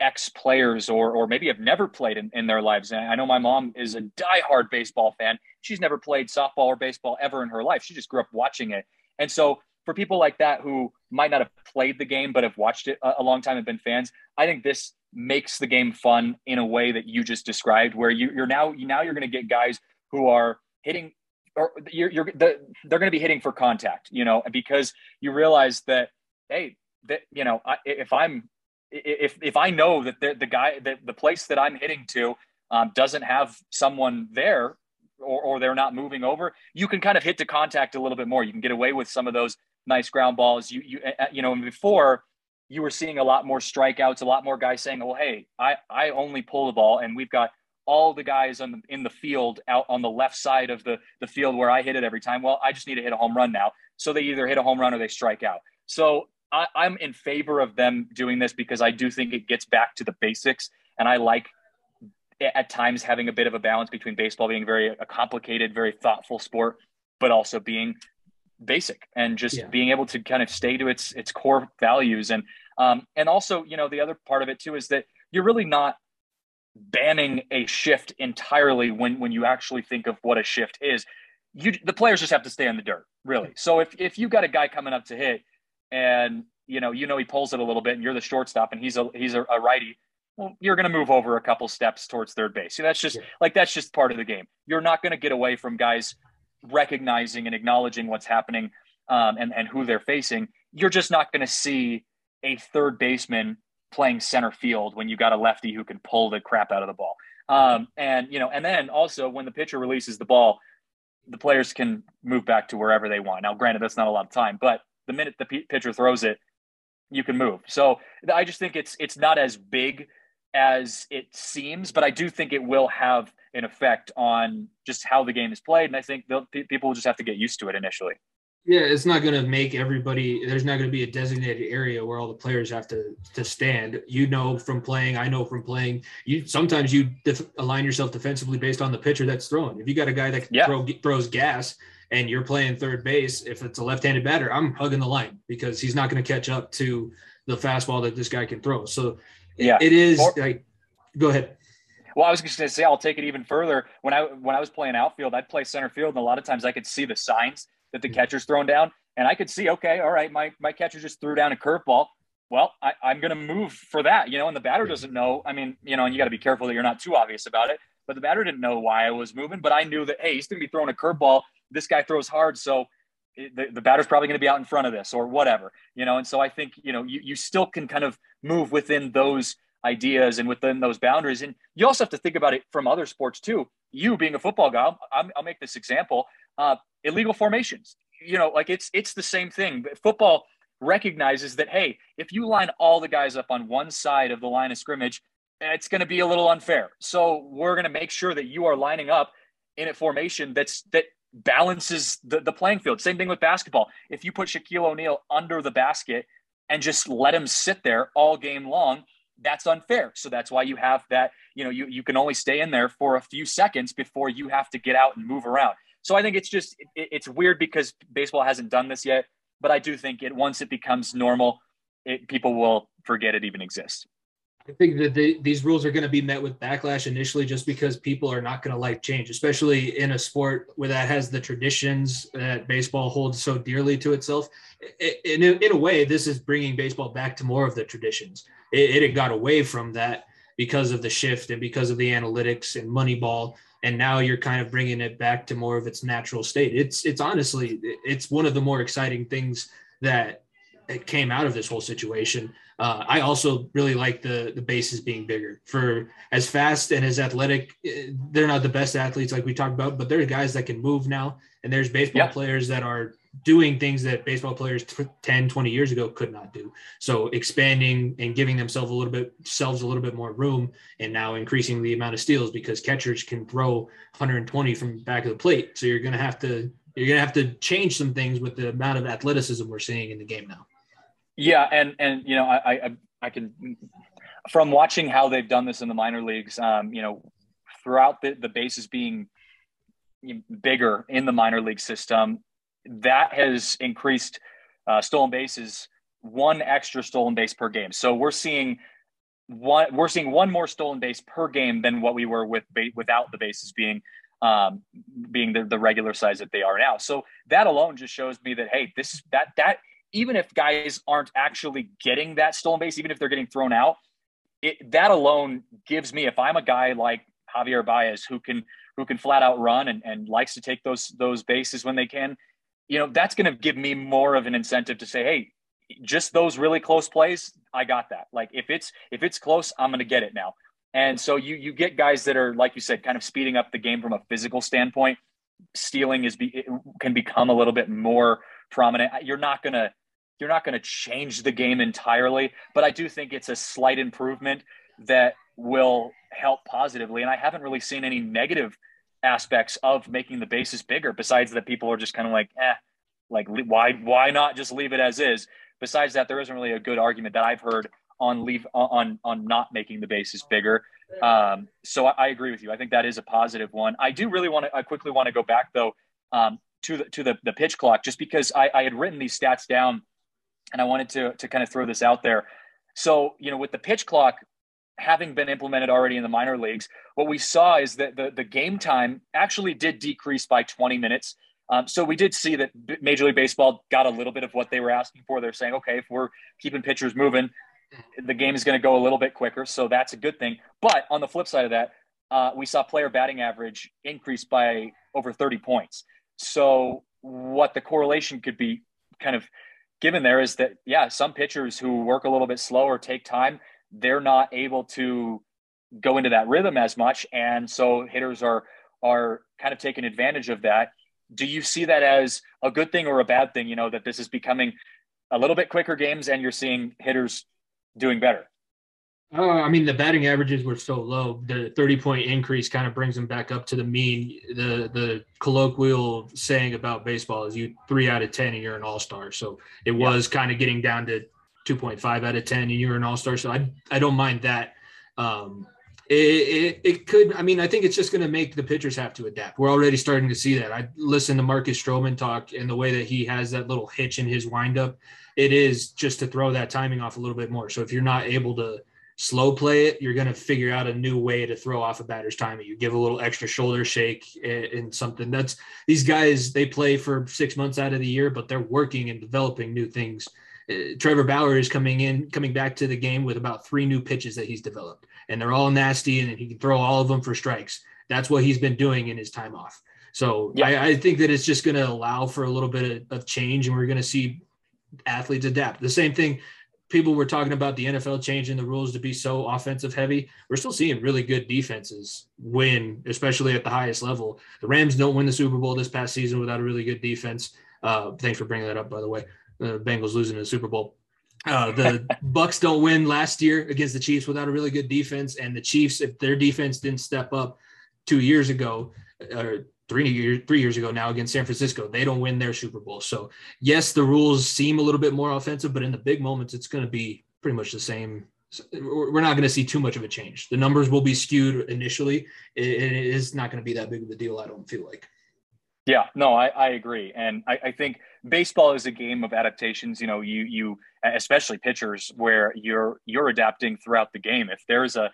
ex players or or maybe have never played in, in their lives. And i know my mom is a diehard baseball fan. She's never played softball or baseball ever in her life. She just grew up watching it. And so for people like that who might not have played the game but have watched it a, a long time and been fans i think this makes the game fun in a way that you just described where you, you're now now you're going to get guys who are hitting or you're, you're the, they're going to be hitting for contact, you know, because you realize that, hey, that you know, I, if I'm if if I know that the, the guy that the place that I'm hitting to um, doesn't have someone there or, or they're not moving over, you can kind of hit to contact a little bit more. You can get away with some of those nice ground balls. You you you know, and before you were seeing a lot more strikeouts, a lot more guys saying, "Well, hey, I I only pull the ball, and we've got all the guys on the, in the field out on the left side of the, the field where I hit it every time. Well, I just need to hit a home run now. So they either hit a home run or they strike out. So I, I'm in favor of them doing this because I do think it gets back to the basics. And I like at times having a bit of a balance between baseball being very a complicated, very thoughtful sport, but also being basic and just yeah. being able to kind of stay to its its core values and um and also you know the other part of it too is that you're really not banning a shift entirely when when you actually think of what a shift is. You the players just have to stay in the dirt, really. So if if you got a guy coming up to hit and you know you know he pulls it a little bit and you're the shortstop and he's a he's a, a righty, well you're going to move over a couple steps towards third base. So that's just yeah. like that's just part of the game. You're not going to get away from guys recognizing and acknowledging what's happening um, and and who they're facing. You're just not going to see a third baseman playing center field when you got a lefty who can pull the crap out of the ball. Um, and you know, and then also when the pitcher releases the ball, the players can move back to wherever they want. Now, granted, that's not a lot of time, but the minute the p- pitcher throws it, you can move. So I just think it's it's not as big as it seems, but I do think it will have an effect on just how the game is played, and I think people will just have to get used to it initially. Yeah, it's not going to make everybody. There's not going to be a designated area where all the players have to to stand. You know from playing. I know from playing. You sometimes you def, align yourself defensively based on the pitcher that's throwing. If you got a guy that yeah. throw, throws gas and you're playing third base, if it's a left-handed batter, I'm hugging the line because he's not going to catch up to the fastball that this guy can throw. So yeah, it is like. Go ahead. Well, I was just going to say I'll take it even further. When I when I was playing outfield, I'd play center field, and a lot of times I could see the signs that the mm-hmm. catcher's thrown down. And I could see, okay, all right, my, my catcher just threw down a curveball. Well, I, I'm going to move for that, you know, and the batter doesn't know. I mean, you know, and you got to be careful that you're not too obvious about it. But the batter didn't know why I was moving, but I knew that, hey, he's going to be throwing a curveball. This guy throws hard. So the, the batter's probably going to be out in front of this or whatever, you know. And so I think, you know, you, you still can kind of move within those ideas and within those boundaries. And you also have to think about it from other sports too. You being a football guy, I'll, I'll make this example uh, illegal formations you know, like it's it's the same thing. But football recognizes that hey, if you line all the guys up on one side of the line of scrimmage, it's going to be a little unfair. So we're going to make sure that you are lining up in a formation that's that balances the, the playing field. Same thing with basketball. If you put Shaquille O'Neal under the basket and just let him sit there all game long, that's unfair. So that's why you have that, you know, you, you can only stay in there for a few seconds before you have to get out and move around. So I think it's just it, it's weird because baseball hasn't done this yet, but I do think it once it becomes normal, it, people will forget it even exists. I think that the, these rules are going to be met with backlash initially, just because people are not going to like change, especially in a sport where that has the traditions that baseball holds so dearly to itself. In, in, in a way, this is bringing baseball back to more of the traditions. It, it got away from that because of the shift and because of the analytics and Moneyball and now you're kind of bringing it back to more of its natural state. It's it's honestly it's one of the more exciting things that came out of this whole situation. Uh, I also really like the the bases being bigger for as fast and as athletic. Eh, they're not the best athletes like we talked about, but there are guys that can move now, and there's baseball yeah. players that are doing things that baseball players t- 10 20 years ago could not do so expanding and giving themselves a little bit selves a little bit more room and now increasing the amount of steals because catchers can throw 120 from back of the plate so you're going to have to you're going to have to change some things with the amount of athleticism we're seeing in the game now yeah and and you know i i, I can from watching how they've done this in the minor leagues um you know throughout the, the bases being bigger in the minor league system that has increased uh, stolen bases one extra stolen base per game. So we're seeing one we're seeing one more stolen base per game than what we were with without the bases being um, being the, the regular size that they are now. So that alone just shows me that hey, this that that even if guys aren't actually getting that stolen base, even if they're getting thrown out, it, that alone gives me if I'm a guy like Javier Baez who can who can flat out run and, and likes to take those those bases when they can, you know, that's going to give me more of an incentive to say, hey, just those really close plays, I got that. Like if it's if it's close, I'm going to get it now. And so you you get guys that are like you said, kind of speeding up the game from a physical standpoint. Stealing is be, can become a little bit more prominent. You're not to you're not to change the game entirely, but I do think it's a slight improvement that will help positively. And I haven't really seen any negative aspects of making the bases bigger besides that people are just kind of like eh like why why not just leave it as is besides that there isn't really a good argument that i've heard on leave on on not making the bases bigger um, so I, I, agree with you i think that is a positive one i do really want to i quickly want to go back though um, to the to the, the pitch clock just because I, I had written these stats down and i wanted to to kind of throw this out there so you know with the pitch clock having been implemented already in the minor leagues, what we saw is that the, the game time actually did decrease by 20 minutes. Um, so we did see that Major League Baseball got a little bit of what they were asking for. They're saying, okay, if we're keeping pitchers moving, the game is going to go a little bit quicker. So that's a good thing. But on the flip side of that, uh, we saw player batting average increase by over 30 points. So what the correlation could be kind of given there is that, yeah, some pitchers who work a little bit slower take time, they're not able to go into that rhythm as much. And so hitters are, are kind of taking advantage of that. Do you see that as a good thing or a bad thing? You know, that this is becoming a little bit quicker games and you're seeing hitters doing better? Oh, I mean, the batting averages were so low. The 30 point increase kind of brings them back up to the mean. The the colloquial saying about baseball is you three out of 10 and you're an all star. So it was kind of getting down to 2.5 out of 10 and you're an all star. So I, I don't mind that. Um, it, it, it, could, I mean, I think it's just going to make the pitchers have to adapt. We're already starting to see that. I listened to Marcus Stroman talk and the way that he has that little hitch in his windup. It is just to throw that timing off a little bit more. So if you're not able to, slow play it, you're going to figure out a new way to throw off a batter's timing. You give a little extra shoulder shake and something that's these guys, they play for six months out of the year, but they're working and developing new things. Uh, Trevor Bauer is coming in, coming back to the game with about three new pitches that he's developed, and they're all nasty, and he can throw all of them for strikes. That's what he's been doing in his time off. So yeah. I, I, think that it's just going to allow for a little bit of, of change, and we're going to see athletes adapt. The same thing people were talking about the NFL changing the rules to be so offensive heavy. We're still seeing really good defenses win, especially at the highest level. The Rams don't win the Super Bowl this past season without a really good defense. Uh, thanks for bringing that up, by the way. The Bengals losing the Super Bowl. Uh, the *laughs* Bucs don't win last year against the Chiefs without a really good defense, and the Chiefs, if their defense didn't step up two years ago, or three years three years ago now against San Francisco. They don't win their Super Bowl. So yes, the rules seem a little bit more offensive, but in the big moments, it's going to be pretty much the same. We're not going to see too much of a change. The numbers will be skewed initially. It is not going to be that big of a deal. I don't feel like. Yeah, no, I, I agree, and I, I think baseball is a game of adaptations. You know, you you especially pitchers where you're you're adapting throughout the game. If there's a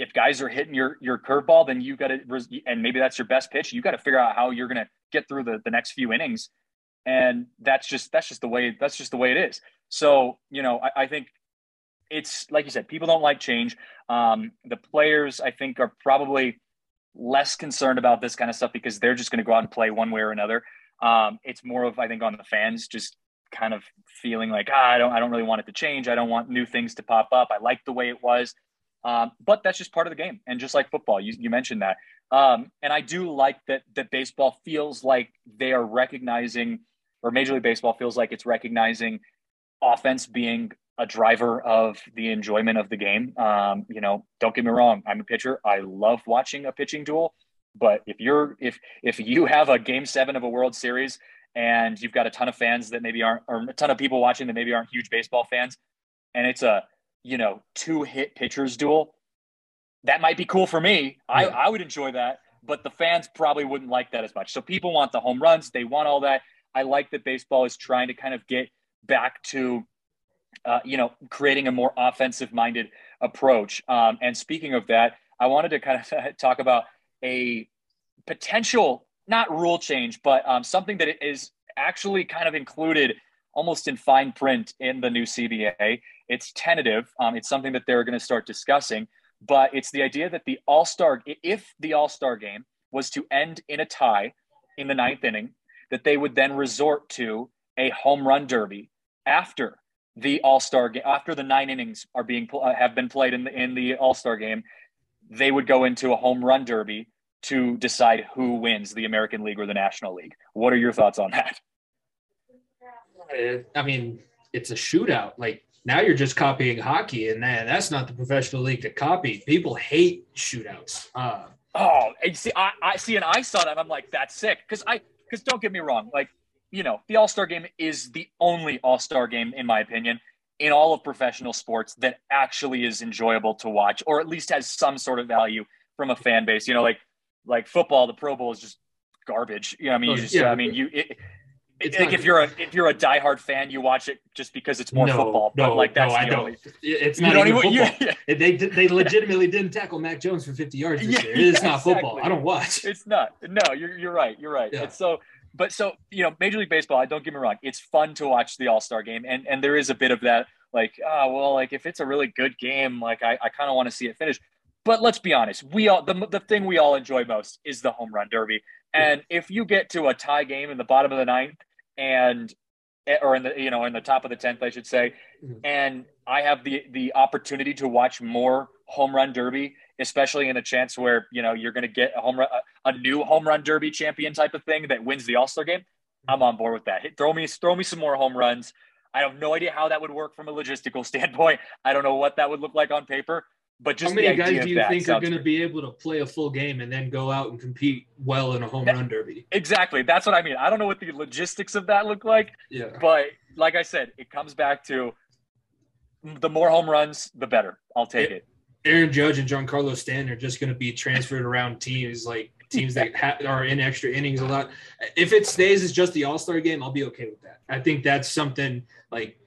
if guys are hitting your your curveball, then you got to, and maybe that's your best pitch. You got to figure out how you're going to get through the, the next few innings, and that's just that's just the way that's just the way it is. So you know, I, I think it's like you said, people don't like change. Um, the players, I think, are probably less concerned about this kind of stuff because they're just going to go out and play one way or another. Um, it's more of I think on the fans just kind of feeling like ah, I don't I don't really want it to change. I don't want new things to pop up. I like the way it was. Um, but that's just part of the game. And just like football, you, you mentioned that. Um, and I do like that that baseball feels like they are recognizing, or Major League Baseball feels like it's recognizing offense being a driver of the enjoyment of the game. Um, you know, don't get me wrong, I'm a pitcher. I love watching a pitching duel. But if you're if if you have a game seven of a World Series and you've got a ton of fans that maybe aren't or a ton of people watching that maybe aren't huge baseball fans, and it's a you know, two hit pitchers duel, that might be cool for me. I, I would enjoy that, but the fans probably wouldn't like that as much. So people want the home runs, they want all that. I like that baseball is trying to kind of get back to, uh, you know, creating a more offensive minded approach. Um, and speaking of that, I wanted to kind of *laughs* talk about a potential, not rule change, but um, something that is actually kind of included almost in fine print in the new CBA. It's tentative. Um, it's something that they're going to start discussing, but it's the idea that the All Star, if the All Star game was to end in a tie in the ninth inning, that they would then resort to a home run derby after the All Star game, after the nine innings are being uh, have been played in the in the All Star game. They would go into a home run derby to decide who wins the American League or the National League. What are your thoughts on that? I mean, it's a shootout. Like now you're just copying hockey, and that, that's not the professional league to copy. People hate shootouts. Uh, oh, and see, I, I see, and I saw that. I'm like, that's sick. Because I, because don't get me wrong, like you know, the All Star Game is the only All Star Game, in my opinion, in all of professional sports that actually is enjoyable to watch, or at least has some sort of value from a fan base. You know, like like football, the Pro Bowl is just garbage. You know, I mean, you just, yeah. I mean, you. It, it's like if you're a if you're a diehard fan, you watch it just because it's more no, football. But no, like that's no, I don't. It's not even, football. Yeah, *laughs* yeah. They they legitimately didn't tackle Mac Jones for 50 yards this yeah, year. It's not exactly. football. I don't watch. It's not. No, you're you're right. You're right. And so, but so you know, Major League Baseball. I Don't get me wrong. It's fun to watch the All Star game, and and there is a bit of that. Like, oh well, like if it's a really good game, like I I kind of want to see it finish. But let's be honest, we all the the thing we all enjoy most is the home run derby. And if you get to a tie game in the bottom of the ninth and eh, or in the you know in the top of the 10th i should say. Mm-hmm. and i have the the opportunity to watch more home run derby especially in a chance where you know you're going to get a home run a, a, new home run derby champion type of thing that wins the all-star game. I'm on board with that. Throw me throw me some more home runs. I have no idea how that would work from a logistical *laughs* standpoint. I don't know what that would look like on paper but just how many guys do you think are going to be able to play a full game and then go out and compete well in a home run derby? Exactly. That's what I mean. I don't know what the logistics of that look like. Yeah. But like I said, it comes back to the more home runs, the better. I'll take it. Aaron Judge and Giancarlo Stanton are just going to be transferred around teams like teams that *laughs* ha- are in extra innings a lot. If it stays as just the All Star game, I'll be okay with that. I think that's something like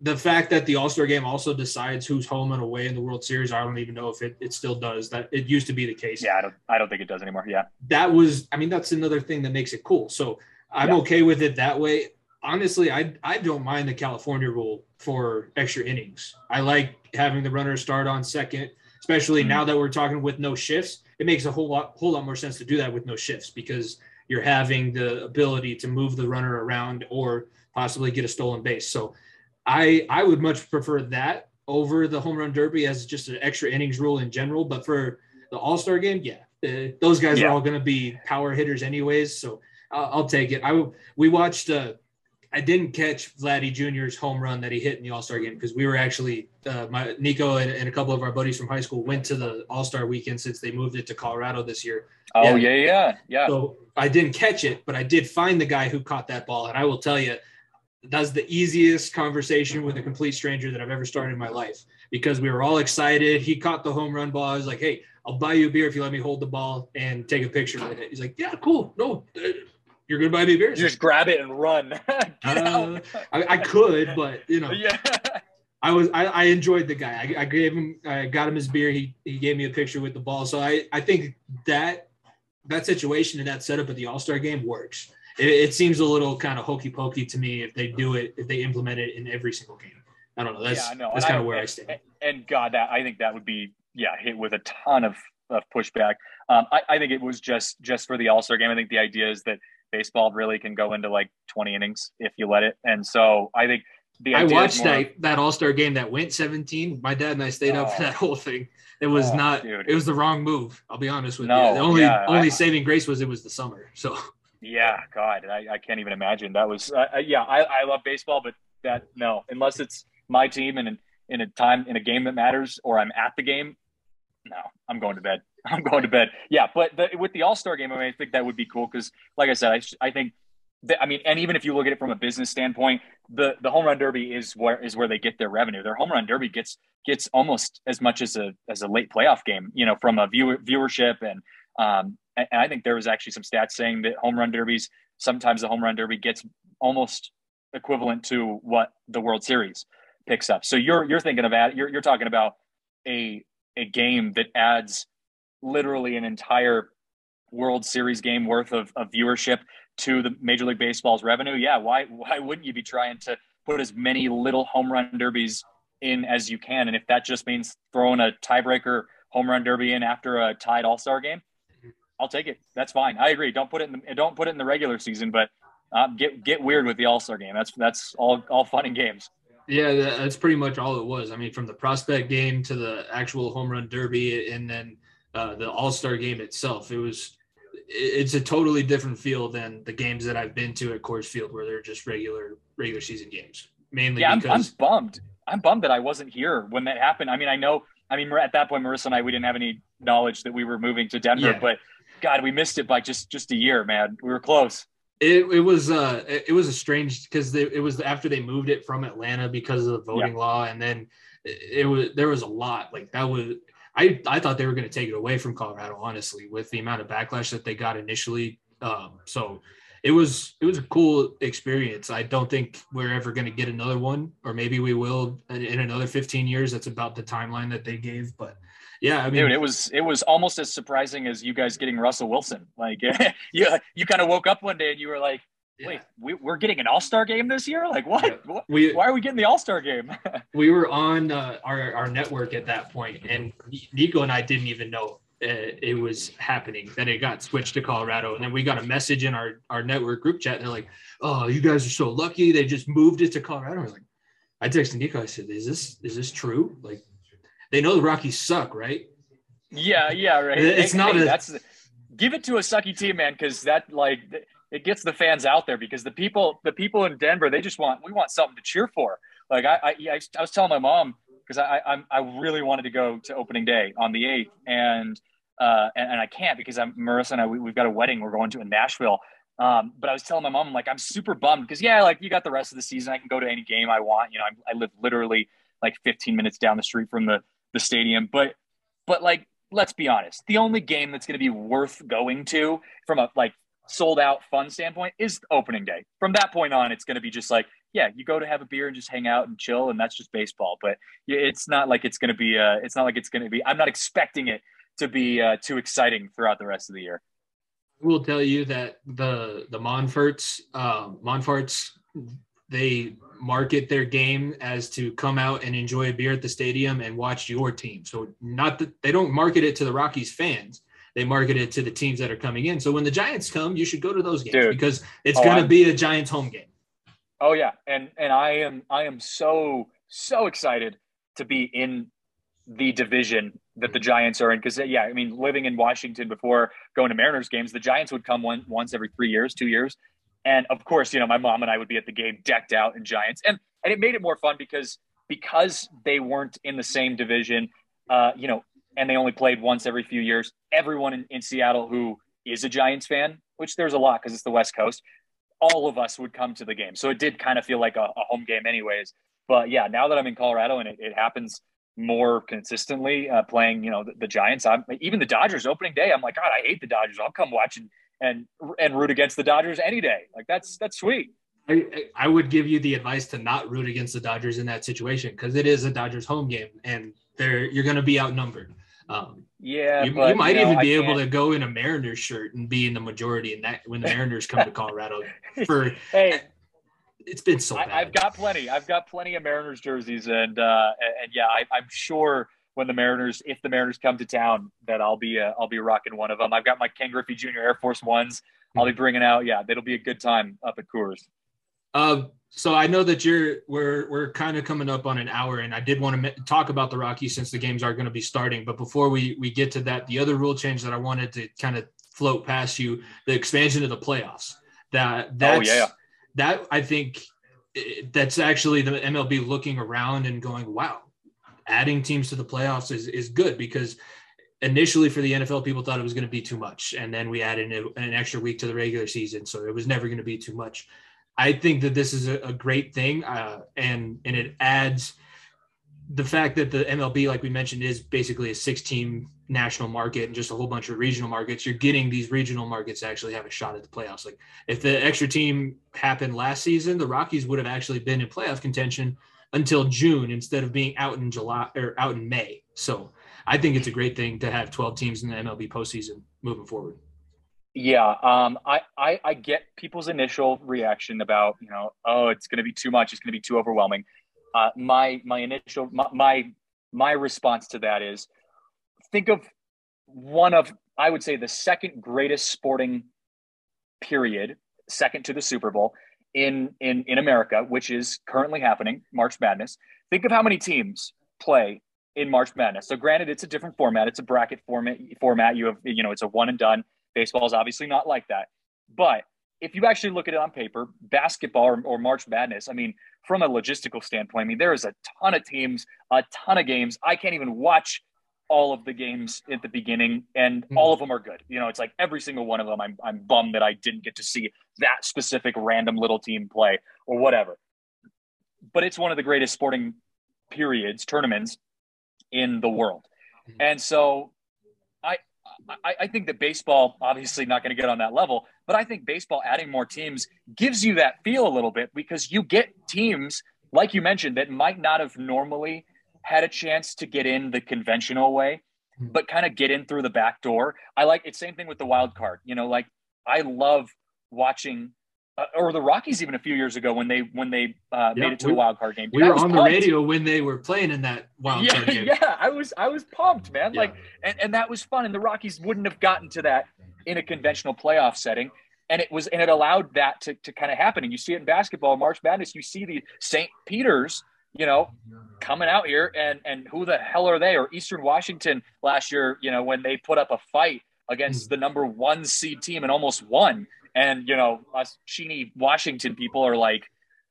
the fact that the All Star game also decides who's home and away in the World Series, I don't even know if it, it still does. That it used to be the case. Yeah, I don't I don't think it does anymore. Yeah. That was I mean, that's another thing that makes it cool. So I'm yeah. okay with it that way. Honestly, I I don't mind the California rule for extra innings. I like having the runner start on second, especially mm-hmm. now that we're talking with no shifts. It makes a whole lot whole lot more sense to do that with no shifts because you're having the ability to move the runner around or possibly get a stolen base. So I I would much prefer that over the home run derby as just an extra innings rule in general. But for the All Star game, yeah, uh, those guys yeah. are all going to be power hitters anyways. So uh, I'll take it. I we watched. Uh, I didn't catch Vladdy Jr.'s home run that he hit in the All Star game because we were actually uh, my Nico and, and, a couple of our buddies from high school went to the All Star weekend since they moved it to Colorado this year. Oh yeah, yeah, yeah. yeah. So I didn't catch it, but I did find the guy who caught that ball, and I will tell you, that's the easiest conversation with a complete stranger that I've ever started in my life because we were all excited. He caught the home run ball. I was like, "Hey, I'll buy you a beer if you let me hold the ball and take a picture with it." He's like, "Yeah, cool. No, uh, you're gonna buy me a beer." You just grab it and run. *laughs* uh, I, I, could, but you know, yeah. I was I, I enjoyed the guy. I, I gave him I got him his beer. He he gave me a picture with the ball. So I I think that that situation and that setup at the All Star game works it, it seems a little kind of hokey pokey to me if they do it if they implement it in every single game. I don't know. That's yeah, that's kind of where and, I stand. And God, that I think that would be yeah hit with a ton of, of pushback. Um, I, I think it was just just for the All Star game. I think the idea is that baseball really can go into like 20 innings if you let it. And so I think the I watched that that All Star game that went 17. My dad and I stayed oh, up for that whole thing. It was oh, not. Dude. It was the wrong move. I'll be honest with no, you. The only yeah, only I, saving grace was it was the summer. So yeah, God, I, I can't even imagine. That was, uh, yeah, I, I love baseball, but that no, unless it's my team and in, in a time in a game that matters, or I'm at the game, no, I'm going to bed. *laughs* I'm going to bed. Yeah, but the, with the All Star game, I mean, I think that would be cool because, like I said, I, I think I mean, and even if you look at it from a business standpoint, the the home run derby is where is where they get their revenue. Their home run derby gets gets almost as much as a as a late playoff game, you know, from a viewer viewership and um, and I think there was actually some stats saying that home run derbies sometimes the home run derby gets almost equivalent to what the World Series picks up. So you're you're thinking of you're you're talking about a a game that adds literally an entire World Series game worth of, of viewership to the Major League Baseball's revenue. Yeah, why why wouldn't you be trying to put as many little home run derbies in as you can? And if that just means throwing a tiebreaker home run derby in after a tied All Star game, I'll take it. That's fine. I agree. Don't put it in the don't put it in the regular season, but uh, get get weird with the All Star game. That's that's all all fun and games. Yeah, that's pretty much all it was. I mean, from the prospect game to the actual home run derby, and then uh, the All Star game itself, it was it's a totally different feel than the games that I've been to at Coors Field, where they're just regular regular season games. Mainly, yeah, because I'm, I'm bummed. I'm bummed that I wasn't here when that happened. I mean, I know. I mean, at that point, Marissa and I, we didn't have any knowledge that we were moving to Denver, yeah. but God, we missed it by just just a year, man. We were close. It, it was uh it was a strange because it was after they moved it from Atlanta because of the voting yeah. law, and then it, it, was there was a lot like that was I I thought they were going to take it away from Colorado honestly with the amount of backlash that they got initially. Um, so it, it was it was a cool experience. I don't think we're ever going to get another one, or maybe we will in another 15 years. That's about the timeline that they gave. But yeah, I mean, dude, it was it was almost as surprising as you guys getting Russell Wilson. Like, *laughs* you you kind of woke up one day and you were like, wait, yeah. we, are getting an All Star game this year? Like, what? Yeah. We, Why are we getting the All Star game? *laughs* we were on uh, our our network at that point, and Nico and I didn't even know it was happening that it got switched to colorado and then we got a message in our our network group chat and they're like oh you guys are so lucky they just moved it to colorado we're like i texted nico i said is this is this true like they know the rockies suck right yeah yeah right it's hey, not hey, a, that's give it to a sucky team man because that like it gets the fans out there because the people the people in denver they just want we want something to cheer for like i i, I was telling my mom because I, I I really wanted to go to opening day on the eighth, and uh, and, and, I can't because I'm Marissa and I we, have got a wedding we're going to in Nashville. Um, but I was telling my mom, I'm like, I'm super bummed because yeah, like you got the rest of the season. I can go to any game I want. You know, I, I live literally like 15 minutes down the street from the the stadium. But but like, let's be honest, the only game that's going to be worth going to from a like sold out fun standpoint is opening day. From that point on, it's going to be just like yeah, you go to have a beer and just hang out and chill, and that's just baseball. But it's not like it's going to be. Uh, it's not like it's going to be. I'm not expecting it to be uh, too exciting throughout the rest of the year. I will tell you that the the Monforts, um, Monforts, they market their game as to come out and enjoy a beer at the stadium and watch your team. So not that they don't market it to the Rockies fans. They market it to the teams that are coming in. So when the Giants come, you should go to those games Dude. because it's oh, going to be a Giants home game. Oh yeah, and and I am I am so so excited to be in the division that the Giants are in because yeah, I mean living in Washington before going to Mariners games, the Giants would come one once every three years, two years, and of course you know my mom and I would be at the game decked out in Giants, and and it made it more fun because because they weren't in the same division, uh, you know, and they only played once every few years. Everyone in, in Seattle who is a Giants fan, which there's a lot because it's the West Coast, all of us would come to the game. So it did kind of feel like a, a home game, anyways. But yeah, now that I'm in Colorado and it, it happens more consistently, uh, playing you know the, the Giants, I'm even the Dodgers opening day. I'm like, God, I hate the Dodgers. I'll come watch and and and root against the Dodgers any day. Like that's that's sweet. I, I would give you the advice to not root against the Dodgers in that situation because it is a Dodgers home game and they're you're going to be outnumbered. Um, yeah, you, but, you might you know, even be able to go in a Mariners shirt and be in the majority in that when the Mariners come to Colorado. *laughs* For hey, it's been so bad. I, have got plenty. I've got plenty of Mariners jerseys, and uh, and, and yeah, I, I'm sure when the Mariners, if the Mariners come to town, that I'll be uh, I'll be rocking one of them. I've got my Ken Griffey Jr. Air Force Ones. I'll be hmm. bringing out. Yeah, it'll be a good time up at Coors. Uh, so I know that you're we're we're kind of coming up on an hour, and I did want to talk about the Rockies since the games are going to be starting. But before we we get to that, the other rule change that I wanted to kind of float past you, the expansion of the playoffs. That oh, that's oh, yeah. that I think that's actually the MLB looking around and going, wow, adding teams to the playoffs is is good because initially for the NFL, people thought it was going to be too much, and then we added an extra week to the regular season, so it was never going to be too much. I think that this is a, a great thing, uh, and and it adds the fact that the MLB, like we mentioned, is basically a six-team national market and just a whole bunch of regional markets. You're getting these regional markets actually have a shot at the playoffs. Like if the extra team happened last season, the Rockies would have actually been in playoff contention until June instead of being out in July or out in May. So I think it's a great thing to have 12 teams in the MLB postseason moving forward. Yeah, um, I, I, I get people's initial reaction about you know oh it's going to be too much it's going to be too overwhelming. Uh, my my initial my, my my response to that is think of one of I would say the second greatest sporting period, second to the Super Bowl in in in America, which is currently happening, March Madness. Think of how many teams play in March Madness. So granted, it's a different format. It's a bracket format. Format. You have you know it's a one and done. Baseball is obviously not like that. But if you actually look at it on paper, basketball or, or, March Madness, I mean, from a logistical standpoint, I mean, there is a ton of teams, a ton of games. I can't even watch all of the games at the beginning, and mm. all of them are good. You know, it's like every single one of them. I'm I'm bummed that I didn't get to see that specific random little team play or whatever. But it's one of the greatest sporting periods, tournaments in the world, mm. and so I, I, I think that baseball, obviously not going to get on that level, but I think baseball adding more teams gives you that feel a little bit because you get teams, like you mentioned, that might not have normally had a chance to get in the conventional way, hmm. but kind of get in through the back door. I like it's same thing with the wild card. You know, like I love watching uh, or the Rockies even a few years ago when they when they uh, made it to we, the wild card game. We were on pumped. the radio when they were playing in that wild yeah, card game. *laughs* Yeah, I was I was pumped, man. Yeah. Like and, and that was fun. And the Rockies wouldn't have gotten to that in a conventional playoff setting. And it was and it allowed that to, to kind of happen. And you see it in basketball, March Madness, you see the St. Peter's, you know, coming out here and and who the hell are they? Or Eastern Washington last year, you know, when they put up a fight against hmm. the number one seed team and almost won and, you know, us Cheney Washington people are like,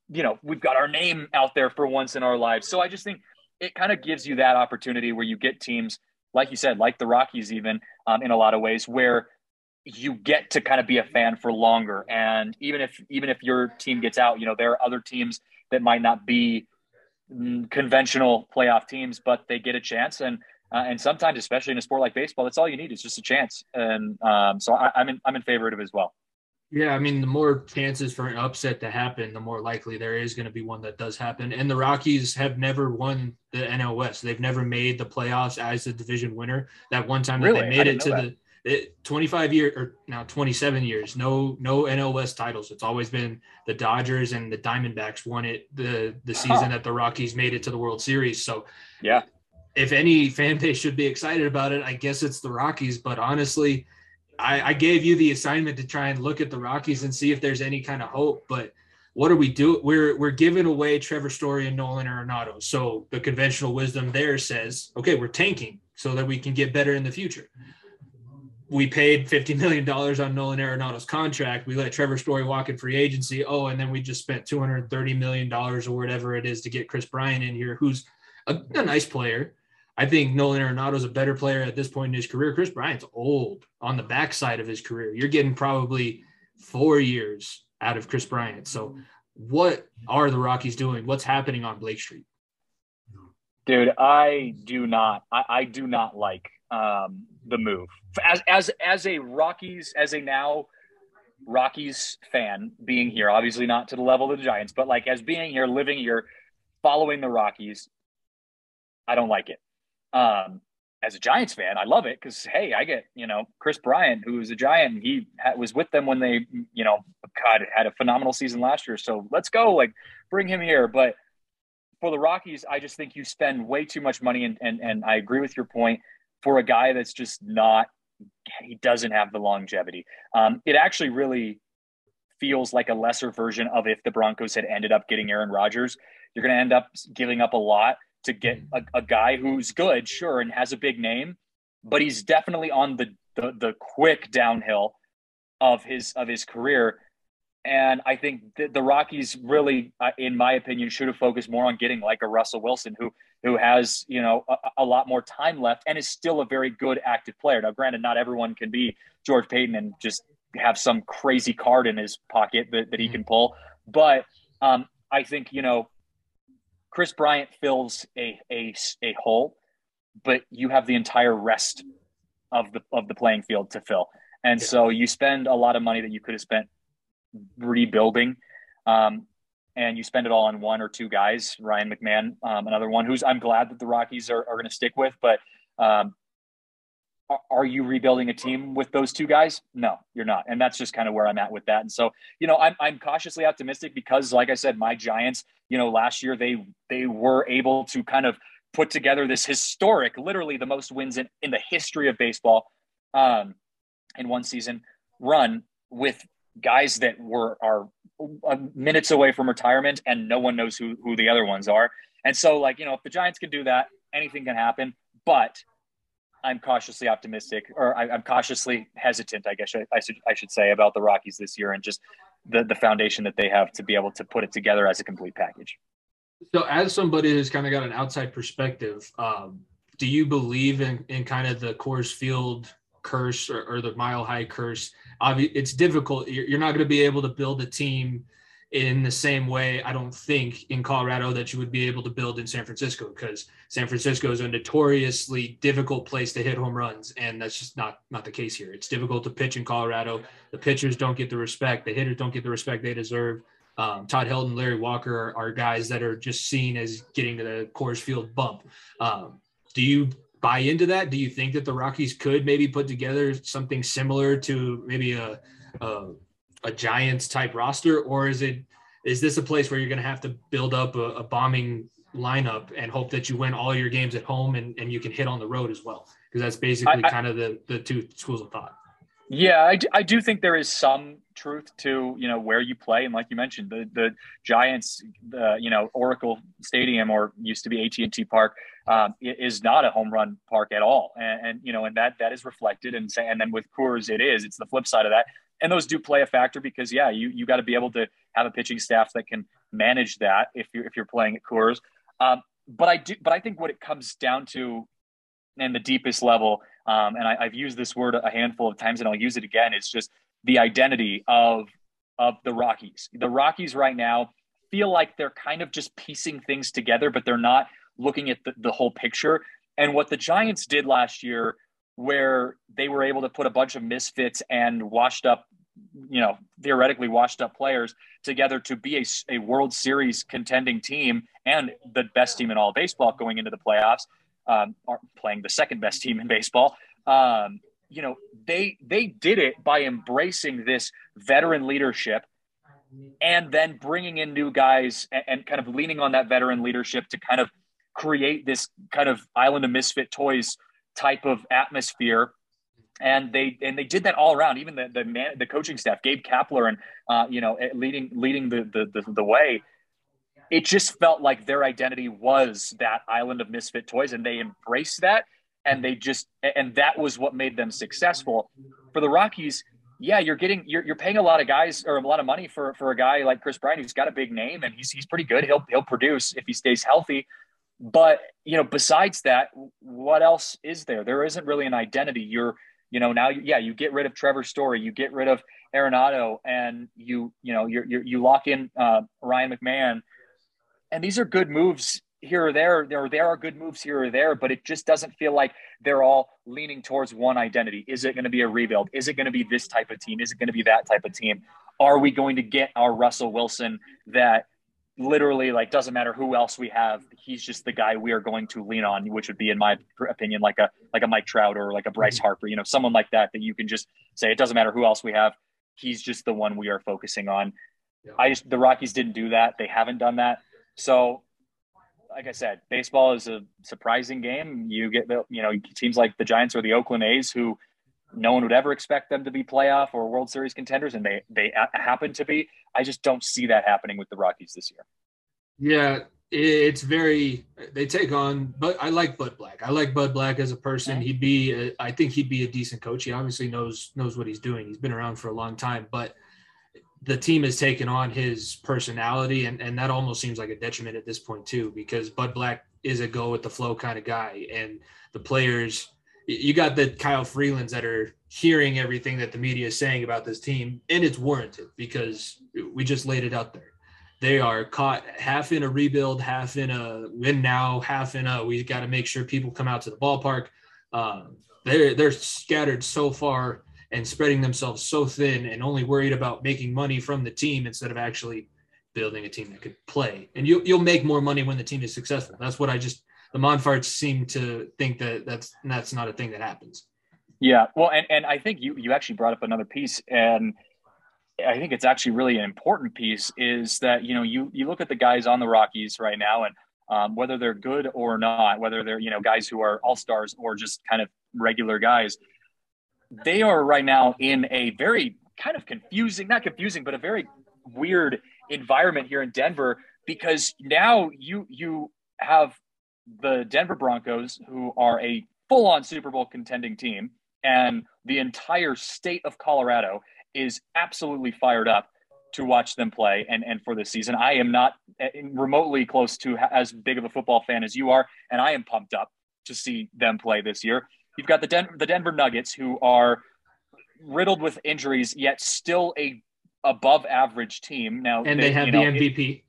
you know, we've got our name out there for once in our lives. So I just think it kind of gives you that opportunity where you get teams, like you said, like the Rockies, even um, in a lot of ways, where you get to kind of be a fan for longer. And even if even if your team gets out, you know, there are other teams that might not be conventional playoff teams, but they get a chance. And uh, and sometimes, especially in a sport like baseball, that's all you need is just a chance. And um, so I, I'm in I'm in favor of it as well. Yeah, I mean, the more chances for an upset to happen, the more likely there is going to be one that does happen. And the Rockies have never won the NL West. They've never made the playoffs as the division winner. That one time that really? they made it to the it, 25 years or now 27 years, no no NL West titles. It's always been the Dodgers and the Diamondbacks won it the the season huh. that the Rockies made it to the World Series. So yeah, if any fan *laughs* base should be excited about it, I guess it's the Rockies. But honestly I, I gave you the assignment to try and look at the Rockies and see if there's any kind of hope. But what do we do? We're we're giving away Trevor Story and Nolan Arenado. So the conventional wisdom there says, okay, we're tanking so that we can get better in the future. We paid $50 million on Nolan Arenado's contract. We let Trevor Story walk in free agency. Oh, and then we just spent $230 million or whatever it is to get Kris Bryant in here, who's a, a nice player. I think Nolan Arenado is a better player at this point in his career. Kris Bryant's old on the backside of his career. You're getting probably four years out of Kris Bryant. So, what are the Rockies doing? What's happening on Blake Street? Dude, I do not. I, I do not like um, the move as as as a Rockies as a now Rockies fan being here. Obviously, not to the level of the Giants, but like as being here, living here, following the Rockies. I don't like it. Um, as a Giants fan, I love it because hey, I get you know Kris Bryant, who's a Giant, he was with them when they you know God had a phenomenal season last year. So let's go, like bring him here. But for the Rockies, I just think you spend way too much money, and and and I agree with your point for a guy that's just not he doesn't have the longevity. Um, it actually really feels like a lesser version of if the Broncos had ended up getting Aaron Rodgers. You're going to end up giving up a lot to get a, a, guy who's good, sure, and has a big name, but he's definitely on the, the the, quick downhill of his of his career. And I think the, the Rockies really, uh, in my opinion, should have focused more on getting like a Russell Wilson, who who has you know a, a lot more time left and is still a very good active player. Now, granted, not everyone can be George Paton and just have some crazy card in his pocket that, that he can pull, but um, I think you know Kris Bryant fills a, a, a hole, but you have the entire rest of the of the playing field to fill. And so you spend a lot of money that you could have spent rebuilding. Um, and you spend it all on one or two guys, Ryan McMahon, um, another one who's I'm glad that the Rockies are, are going to stick with, but um, are you rebuilding a team with those two guys? No, you're not. And that's just kind of where I'm at with that. And so, you know, I'm, I'm cautiously optimistic because like I said, my Giants, you know, last year they, they were able to kind of put together this historic, literally the most wins in, in the history of baseball um, in one season run with guys that were, are minutes away from retirement and no one knows who, who the other ones are. And so like, you know, if the Giants can do that, anything can happen, but I'm cautiously optimistic, or I, am cautiously hesitant, I guess I, I, should I should say, about the Rockies this year and just the the foundation that they have to be able to put it together as a complete package. So, as somebody who's kind of got an outside perspective, um, do you believe in in kind of the Coors Field curse or, or the Mile High curse? It's difficult. You're, you're not going to be able to build a team in the same way I don't think in Colorado that you would be able to build in San Francisco because San Francisco is a notoriously difficult place to hit home runs and that's just not not the case here. It's difficult to pitch in Colorado. The pitchers don't get the respect, the hitters don't get the respect they deserve. Um, Todd Helton, Larry Walker are, are, guys that are just seen as getting to the Coors Field bump. Um, do you buy into that? Do you think that the Rockies could maybe put together something similar to maybe a, a a Giants type roster, or is it is this a place where you're going to have to build up a, a, bombing lineup and hope that you win all your games at home and, and you can hit on the road as well? Because that's basically I, kind of the the two schools of thought. Yeah, I do, I do think there is some truth to you know where you play, and like you mentioned, the the Giants, the you know Oracle Stadium or used to be AT and T Park, um, is not a home run park at all, and, and, you know, and that that is reflected, and and then with Coors, it is. It's the flip side of that and those do play a factor because yeah, you you got to be able to have a pitching staff that can manage that if you're if you're playing at Coors. Um, but I do, but I think what it comes down to, in the deepest level, um, and I, I've used this word a handful of times, and I'll use it again. It's just the identity of of the Rockies. The Rockies right now feel like they're kind of just piecing things together, but they're not looking at the, the whole picture. And what the Giants did last year where they were able to put a bunch of misfits and washed up, you know, theoretically washed up players together to be a, a World Series contending team and the best team in all baseball going into the playoffs, um, playing the second best team in baseball. Um, you know, they they did it by embracing this veteran leadership and then bringing in new guys and, and kind of leaning on that veteran leadership to kind of create this kind of island of misfit toys type of atmosphere and they and they did that all around. Even the the man, the coaching staff, Gabe Kapler, and uh, you know, eh, leading leading the, the, the the way. It just felt like their identity was that island of misfit toys, and they embraced that, and they just and that was what made them successful. For the Rockies, yeah, you're getting you're, you're paying a lot of guys or a lot of money for for a guy like Kris Bryant who's got a big name and he's he's pretty good. He'll he'll produce if he stays healthy. But you know, besides that, what else is there? There isn't really an identity. You're, you know, now, yeah, you get rid of Trevor Story, you get rid of Arenado, and you, you know, you you lock in uh, Ryan McMahon, and these are good moves here or there. There there are good moves here or there, but it just doesn't feel like they're all leaning towards one identity. Is it going to be a rebuild? Is it going to be this type of team? Is it going to be that type of team? Are we going to get our Russell Wilson that literally like doesn't matter who else we have he's just the guy we are going to lean on which would be in my opinion like a like a mike trout or like a bryce mm-hmm. harper you know someone like that that you can just say it doesn't matter who else we have he's just the one we are focusing on yeah. i just the rockies didn't do that they haven't done that so like i said baseball is a surprising game you get the you know teams like the giants or the oakland a's who no one would ever expect them to be playoff or World Series contenders, and they they happen to be. I just don't see that happening with the Rockies this year. Yeah, it's very they take on. But I like Bud Black. I like Bud Black as a person. He'd be. A, I think he'd be a decent coach. He obviously knows knows what he's doing. He's been around for a long time, but the team has taken on his personality and, and that almost seems like a detriment at this point too because bud black is a go with the flow kind of guy and the players you got the Kyle Freelands that are hearing everything that the media is saying about this team, and it's warranted because we just laid it out there. They are caught half in a rebuild, half in a win now, half in a we got to make sure people come out to the ballpark. Um, they're they're scattered so far and spreading themselves so thin, and only worried about making money from the team instead of actually building a team that could play. And you you'll make more money when the team is successful. That's what I just the Monforts seem to think that that's that's not a thing that happens. Yeah, well, and, and I think you you actually brought up another piece, and I think it's actually really an important piece is that you know you you look at the guys on the Rockies right now, and um, whether they're good or not, whether they're you know guys who are all stars or just kind of regular guys, they are right now in a very kind of confusing, not confusing, but a very weird environment here in Denver because now you you have the Denver Broncos, who are a full on Super Bowl contending team, and the entire state of Colorado is absolutely fired up to watch them play and, and for this season. I am not eh, remotely close to as big of a football fan as you are, and I am pumped up to see them play this year. You've got the, Den- the Denver Nuggets, who are riddled with injuries, yet still a above average team now, and they, they have the know, MVP. It,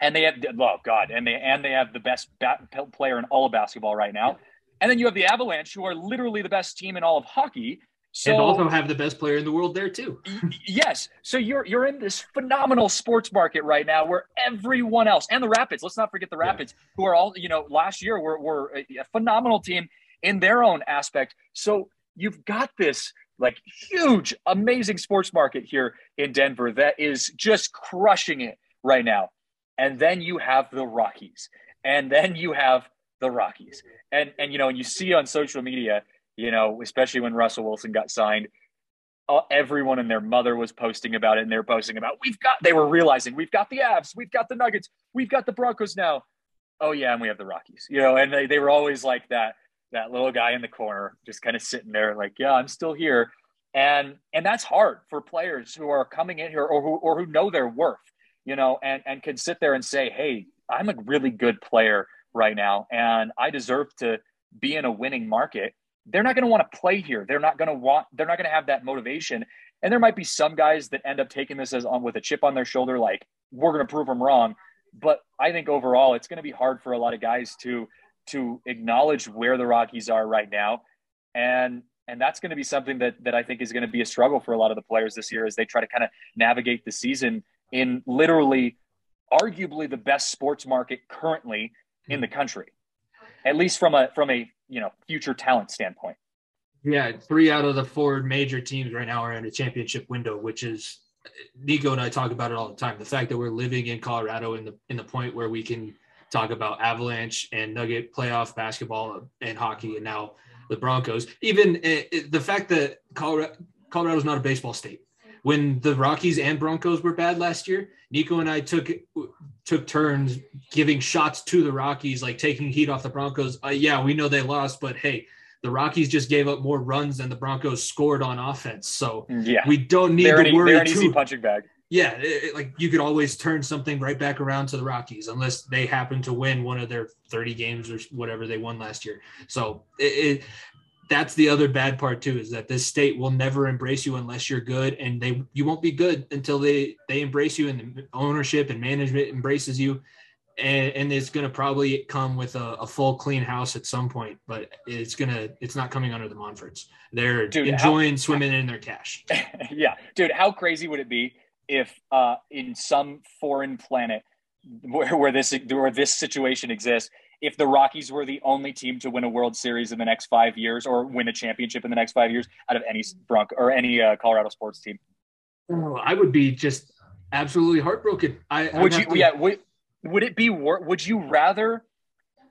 and they have oh god, and they and they have the best bat, player in all of basketball right now. And then you have the Avalanche, who are literally the best team in all of hockey. So, and also have the best player in the world there too. yes. So you're you're in this phenomenal sports market right now where everyone else and the Rapids, let's not forget the Rapids, yeah. who are all, you know, last year were, were a phenomenal team in their own aspect. So you've got this like huge, amazing sports market here in Denver that is just crushing it right now. And then you have the Rockies. And then you have the Rockies. And and you know, and you see on social media, you know, especially when Russell Wilson got signed, uh, everyone and their mother was posting about it and they're posting about we've got they were realizing we've got the Avs, we've got the Nuggets, we've got the Broncos now. Oh yeah, and we have the Rockies. You know, and they, they were always like that that little guy in the corner just kind of sitting there like, yeah, I'm still here. And and that's hard for players who are coming in here or who or who know their worth, you know, and and can sit there and say, "Hey, I'm a really good player right now and I deserve to be in a winning market." They're not going to want to play here. They're not going to want they're not going to have that motivation. And there might be some guys that end up taking this as on with a chip on their shoulder like, "We're going to prove them wrong." But I think overall it's going to be hard for a lot of guys to to acknowledge where the Rockies are right now. And and that's going to be something that that I think is going to be a struggle for a lot of the players this year as they try to kind of navigate the season in literally arguably the best sports market currently in the country. At least from a from a, you know, future talent standpoint. Yeah, three out of the four major teams right now are in a championship window, which is Nico and I talk about it all the time. The fact that we're living in Colorado in the in the point where we can talk about Avalanche and Nugget playoff basketball and hockey, and now the Broncos. Even uh, the fact that Colorado Colorado's not a baseball state. When the Rockies and Broncos were bad last year, Nico and I took took turns giving shots to the Rockies, like taking heat off the Broncos. Uh, yeah, we know they lost, but hey, the Rockies just gave up more runs than the Broncos scored on offense. So yeah, we don't need they're to worry. They're an easy punching bag yeah, it, like you could always turn something right back around to the Rockies unless they happen to win one of their 30 games or whatever they won last year. So it, it, that's the other bad part too is that this state will never embrace you unless you're good and they you won't be good until they they embrace you and the ownership and management embraces you. And, and it's going to probably come with a, a, full clean house at some point but it's going to it's not coming under the monforts. They're dude, enjoying how, swimming in their cash. *laughs* Yeah dude how crazy would it be if uh, in some foreign planet where, where this where this situation exists, if the Rockies were the only team to win a World Series in the next five years or win a championship in the next five years out of any Bronco or any uh, Colorado sports team. Oh, I would be just absolutely heartbroken. I would you? To... Yeah. Would, would it be? Would you rather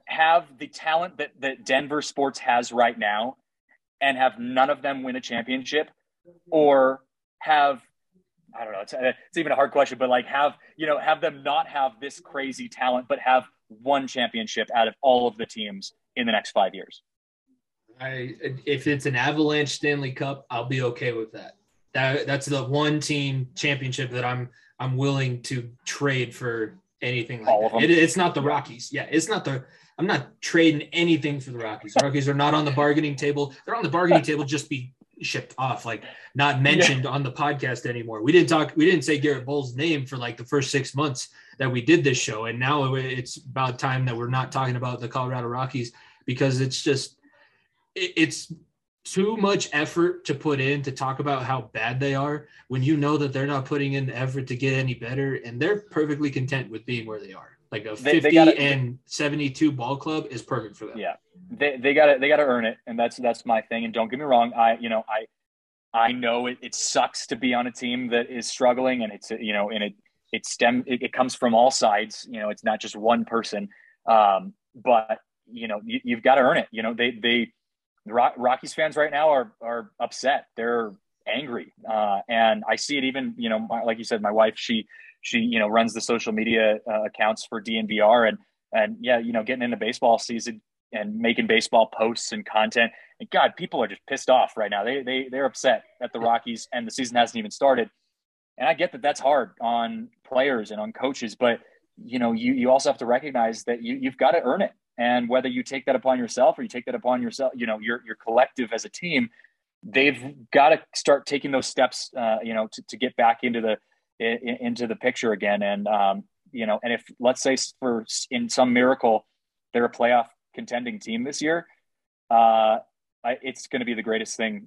have the talent that that Denver sports has right now, and have none of them win a championship, or have I don't know. It's, uh, it's even a hard question, but like have you know have them not have this crazy talent, but have one championship out of all of the teams in the next five years. I if it's an Avalanche Stanley Cup, I'll be okay with that. That that's the one team championship that I'm I'm willing to trade for anything like all that. It, it's not the Rockies. Yeah, it's not the. I'm not trading anything for the Rockies. The Rockies are not on the bargaining table. They're on the bargaining table just be shipped off, like not mentioned yeah. on the podcast anymore. We didn't talk, we didn't say Garrett Bolles' name for like the first six months that we did this show. And now it's about time that we're not talking about the Colorado Rockies because it's just, it's too much effort to put in to talk about how bad they are when you know that they're not putting in the effort to get any better and they're perfectly content with being where they are. Like a 50 they, they gotta, and 72 ball club is perfect for them. Yeah. They, they gotta, they gotta earn it. And that's, that's my thing. And don't get me wrong. I, you know, I, I know it, it sucks to be on a team that is struggling and it's, you know, and it, it stem, it, it comes from all sides, you know, it's not just one person. Um, but you know, you, have got to earn it. You know, they, they, the Rockies fans right now are, are upset. They're angry. Uh, and I see it even, you know, like you said, my wife, she, she you know runs the social media uh, accounts for DNVR and and yeah you know getting into baseball season and making baseball posts and content. And God people are just pissed off right now. They they they're upset at the Rockies and the season hasn't even started. And I get that that's hard on players and on coaches but you know you you also have to recognize that you you've got to earn it. And whether you take that upon yourself or you take that upon yourself you know your your collective as a team they've got to start taking those steps, uh, you know, to, to get back into the in, into the picture again. And um, you know, and if let's say for in some miracle they're a playoff contending team this year, uh, I, it's going to be the greatest thing.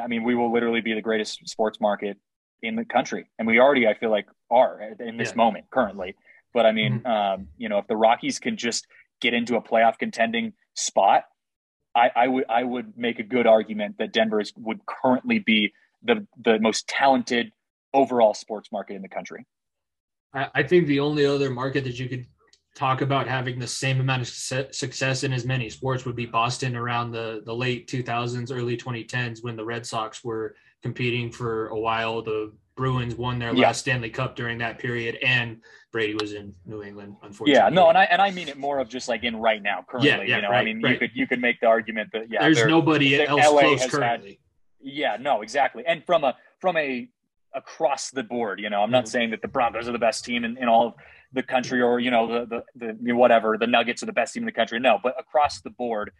I mean, we will literally be the greatest sports market in the country, and we already, I feel like, are in this yeah. moment currently. But I mean, mm-hmm. um, you know, if the Rockies can just get into a playoff contending spot, I, I would I would make a good argument that Denver is, would currently be the the most talented overall sports market in the country. I, I think the only other market that you could talk about having the same amount of success in as many sports would be Boston around the the late 2000s, early 2010s when the Red Sox were competing for a while. The Bruins won their yeah. last Stanley Cup during that period, and Brady was in New England. Unfortunately, yeah, no, and I and I mean it more of just like in right now, currently. Yeah, yeah, you know, right, I mean, right. you could you could make the argument that yeah, there's nobody else LA close currently. Had, yeah, no, exactly, and from a from a across the board, you know, I'm not mm-hmm. saying that the Broncos are the best team in, in all of the country or you know the, the the whatever the Nuggets are the best team in the country. No, but across the board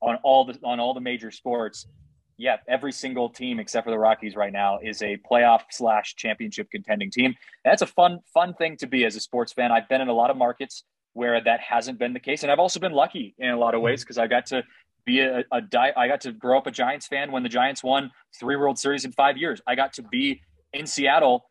on all the on all the major sports, yeah, every single team except for the Rockies right now is a playoff slash championship contending team. That's a fun, fun thing to be as a sports fan. I've been in a lot of markets where that hasn't been the case. And I've also been lucky in a lot of ways mm-hmm. because I got to be a, a di- I got to grow up a Giants fan when the Giants won three World Series in five years. I got to be in Seattle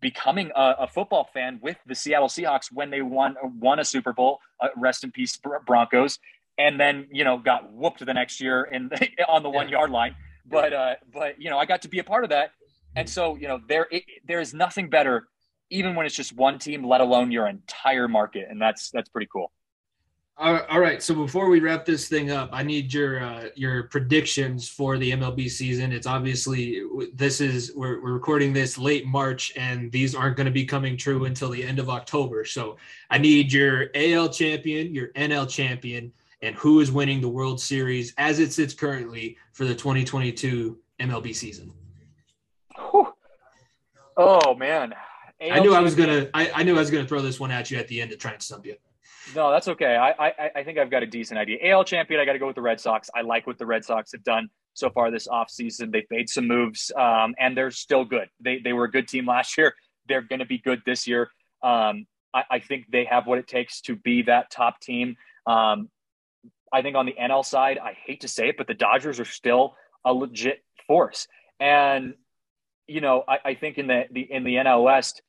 becoming a, a football fan with the Seattle Seahawks when they won won a Super Bowl. Uh, rest in peace, Broncos and then you know got whooped the next year in *laughs* on the one yard line. But uh, but you know I got to be a part of that, and so you know there it, there is nothing better, even when it's just one team, let alone your entire market, and that's that's pretty cool. All right. So before we wrap this thing up, I need your uh, your predictions for the MLB season. It's obviously this is we're, we're recording this late March, and these aren't going to be coming true until the end of October. So I need your AL champion, your NL champion, and who is winning the World Series as it sits currently for the 2022 MLB season. Whew. Oh man, AL I knew I was gonna. I, I, knew I was gonna throw this one at you at the end to try and stump you. No, that's okay. I, I I think I've got a decent idea. AL champion, I got to go with the Red Sox. I like what the Red Sox have done so far this offseason. They've made some moves, um, and they're still good. They they were a good team last *laughs* year. They're going to be good this year. Um, I, I, think they have what it takes to be that top team. Um, I think on the NL side, I hate to say it, but the Dodgers are still a legit force. And you know, I, I think in the, the in the NL West,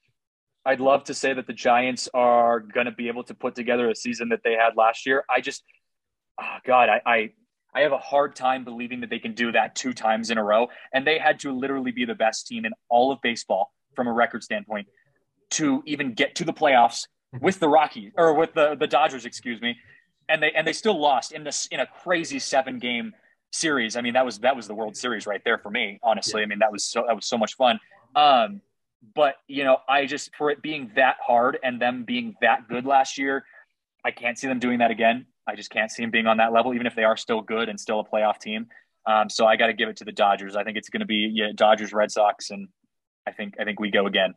I'd love to say that the Giants are going to be able to put together a season that they had last year. I just, oh God, I, I I have a hard time believing that they can do that two times in a row. And they had to literally be the best team in all of baseball from a record standpoint to even get to the playoffs with the Rockies or with the the Dodgers, excuse me, and they and they still lost in this in a crazy seven game series. I mean, that was that was the World Series right there for me. Honestly, yeah. I mean that was so that was so much fun. Um, but you know, I just for it being that hard and them being that good last year, I can't see them doing that again. I just can't see them being on that level, even if they are still good and still a playoff team. Um, so I got to give it to the Dodgers. I think it's going to be yeah, Dodgers, Red Sox, and I think I think we go again.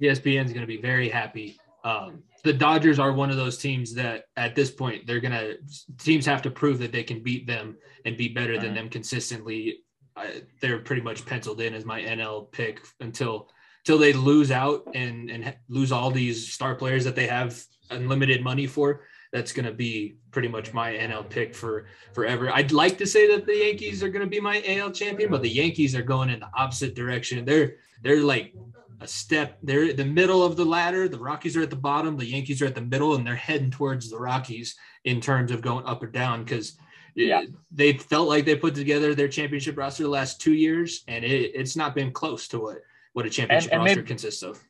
ESPN is going to be very happy um, the Dodgers are one of those teams that at this point they're gonna teams have to prove that they can beat them and be better than them consistently. I, they're pretty much penciled in as my NL pick until until they lose out and and lose all these star players that they have unlimited money for. That's going to be pretty much my NL pick for forever. I'd like to say that the Yankees are going to be my AL champion, but the Yankees are going in the opposite direction. They're they're like a step. They're the middle of the ladder. The Rockies are at the bottom. The Yankees are at the middle, and they're heading towards the Rockies in terms of going up or down because yeah. they felt like they put together their championship roster the last two years, and it, it's not been close to what what a championship and, and roster maybe, consists of.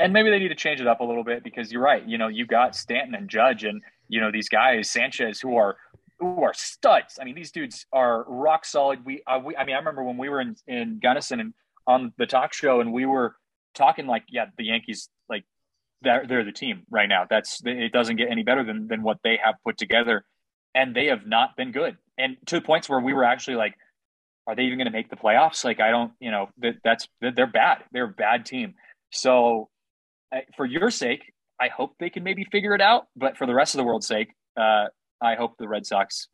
And maybe they need to change it up a little bit because you're right. You know, you got Stanton and Judge, and you know these guys Sanchez who are who are studs. I mean, these dudes are rock solid. We, uh, we I mean, I remember when we were in in Gunnison and on the talk show, and we were talking like, yeah, the Yankees, like they're, they're the team right now. That's it doesn't get any better than than what they have put together, and they have not been good. And to the points where we were actually like, are they even going to make the playoffs? Like, I don't, you know, that that's they're bad. They're a bad team. So, for your sake, I hope they can maybe figure it out. But for the rest of the world's sake, uh, I hope the Red Sox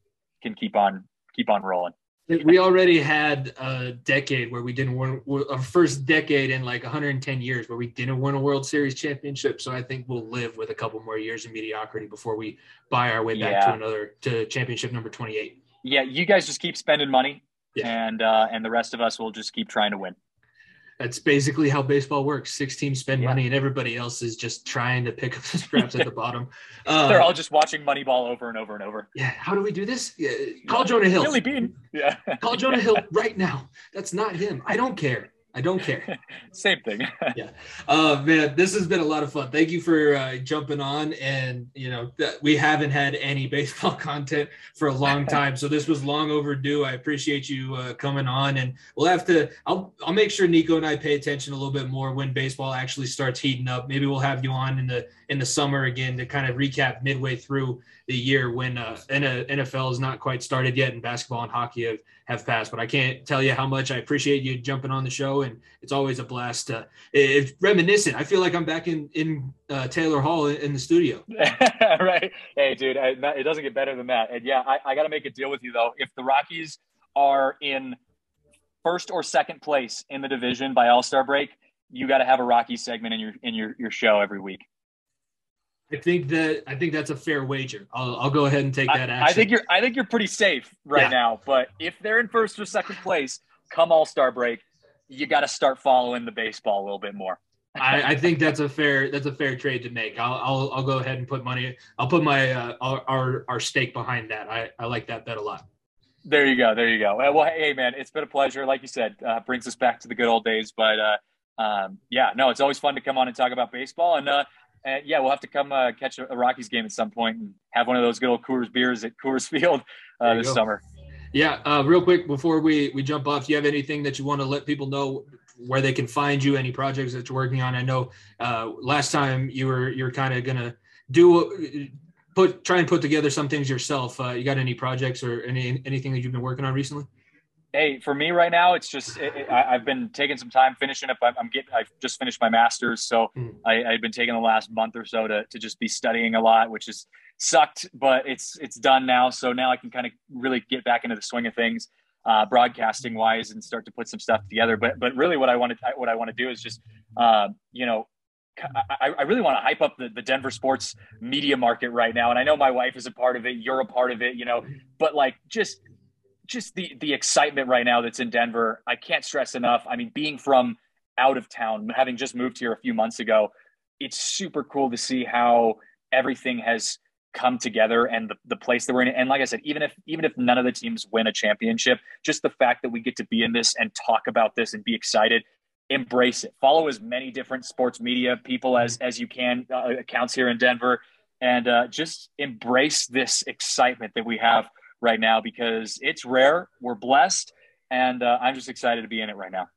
can keep on keep on rolling. we already had a decade where we didn't win a first decade in like 110 years where we didn't win a World Series championship. So I think we'll live with a couple more years of mediocrity before we buy our way back yeah. to another to championship number 28. Yeah, you guys just keep spending money, yeah. and uh, and the rest of us will just keep trying to win that's basically how baseball works. Six teams spend yeah. money, and everybody else is just trying to pick up the scraps at the bottom. *laughs* Uh, They're all just watching Moneyball over and over and over. Yeah. How do we do this? Yeah. Call Jonah Hill. Billy Beane. Yeah. Call Jonah Hill *laughs* right now. That's not him. I don't care. I don't care. *laughs* Same thing. *laughs* yeah. Uh, man, this has been a lot of fun. Thank you for uh, jumping on. And, you know, th- we haven't had any *laughs* baseball content for a long time. So this was long overdue. I appreciate you uh, coming on. And we'll have to, I'll, I'll make sure Nico and I pay attention a little bit more when baseball actually starts heating up. Maybe we'll have you on in the, in the summer again to kind of recap midway through the year when uh, NFL is not quite started yet and basketball and hockey have, have passed. But I can't tell you how much I appreciate you jumping on the show, and it's always a blast. Uh, it's reminiscent. I feel like I'm back in in uh, Taylor Hall in, the studio. *laughs* right. Hey, dude, I, it doesn't get better than that. And yeah, I, I got to make a deal with you though. If the Rockies are in first or second place in the division by All Star break, you got to have a Rocky segment in your in your your show every week. I think that I think that's a fair wager. I'll, I'll go ahead and take that action. I think you're I think you're pretty safe right yeah. now. But if they're in first or second place, come All Star break, you got to start following the baseball a little bit more. I, I, think that's a fair that's a fair trade to make. I'll I'll, I'll go ahead and put money. I'll put my uh, our, our stake behind that. I, I like that bet a lot. There you go. There you go. Well, hey man, it's been a pleasure. Like you said, uh, brings us back to the good old days. But uh, um, yeah, no, it's always fun to come on and talk about baseball. And uh, and yeah, we'll have to come uh, catch a, a, Rockies game at some point and have one of those good old Coors beers at Coors *laughs* Field uh, this go. summer. Yeah, uh, real quick before we we jump off, do you have anything that you want to let people know where they can find you? Any projects that you're working on? I know uh, last time you were you're kind of gonna do put try and put together some things yourself. Uh, you got any projects or any anything that you've been working on recently? Hey, for me right now, it's just it, it, I, have been taking some time finishing up. I'm, I'm, getting. I've just finished my master's, so mm. I, have been taking the last month or so to to just be studying a lot, which has sucked, but it's it's done now. So now I can kind of really get back into the swing of things, uh, broadcasting wise, and start to put some stuff together. But but really, what I want to what I want to do is just uh, you know I, I, really want to hype up the, the Denver sports media market right now. And I know my wife is a part of it. You're a part of it, you know, but like just just the the excitement right now that's in Denver. I can't stress enough. I mean, being from out of town, having just moved here a few months ago, it's super cool to see how everything has come together and the, the place that we're in. And like I said, even if even if none of the teams win a championship, just the fact that we get to be in this and talk about this and be excited, embrace it. Follow as many different sports media people as as you can uh, accounts here in Denver, and uh, just embrace this excitement that we have right now because it's rare. We're blessed, and uh, I'm just excited to be in it right now.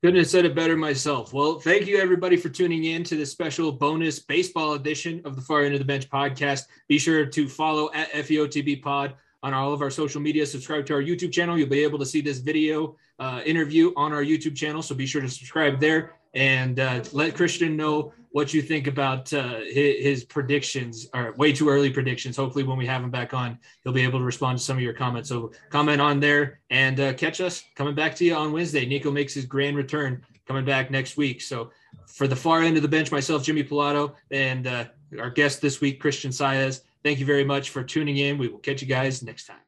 Couldn't have said it better myself. Well, thank you everybody for tuning in to this special bonus baseball edition of the Far End of the Bench podcast. Be sure to follow at FEOTB Pod on all of our social media. Subscribe to our YouTube channel. You'll be able to see this video uh, interview on our YouTube channel. So be sure to subscribe there and uh, let Christian know what you think about uh, his, his, predictions or way too early predictions. Hopefully, when we have him back on, he'll be able to respond to some of your comments. So comment on there and uh, catch us coming back to you on Wednesday. Nico makes his grand return coming back next week. So for the far end of the bench, myself, Jimmy Pilato, and uh, our guest this week, Christian Saez. Thank you very much for tuning in. We will catch you guys next time.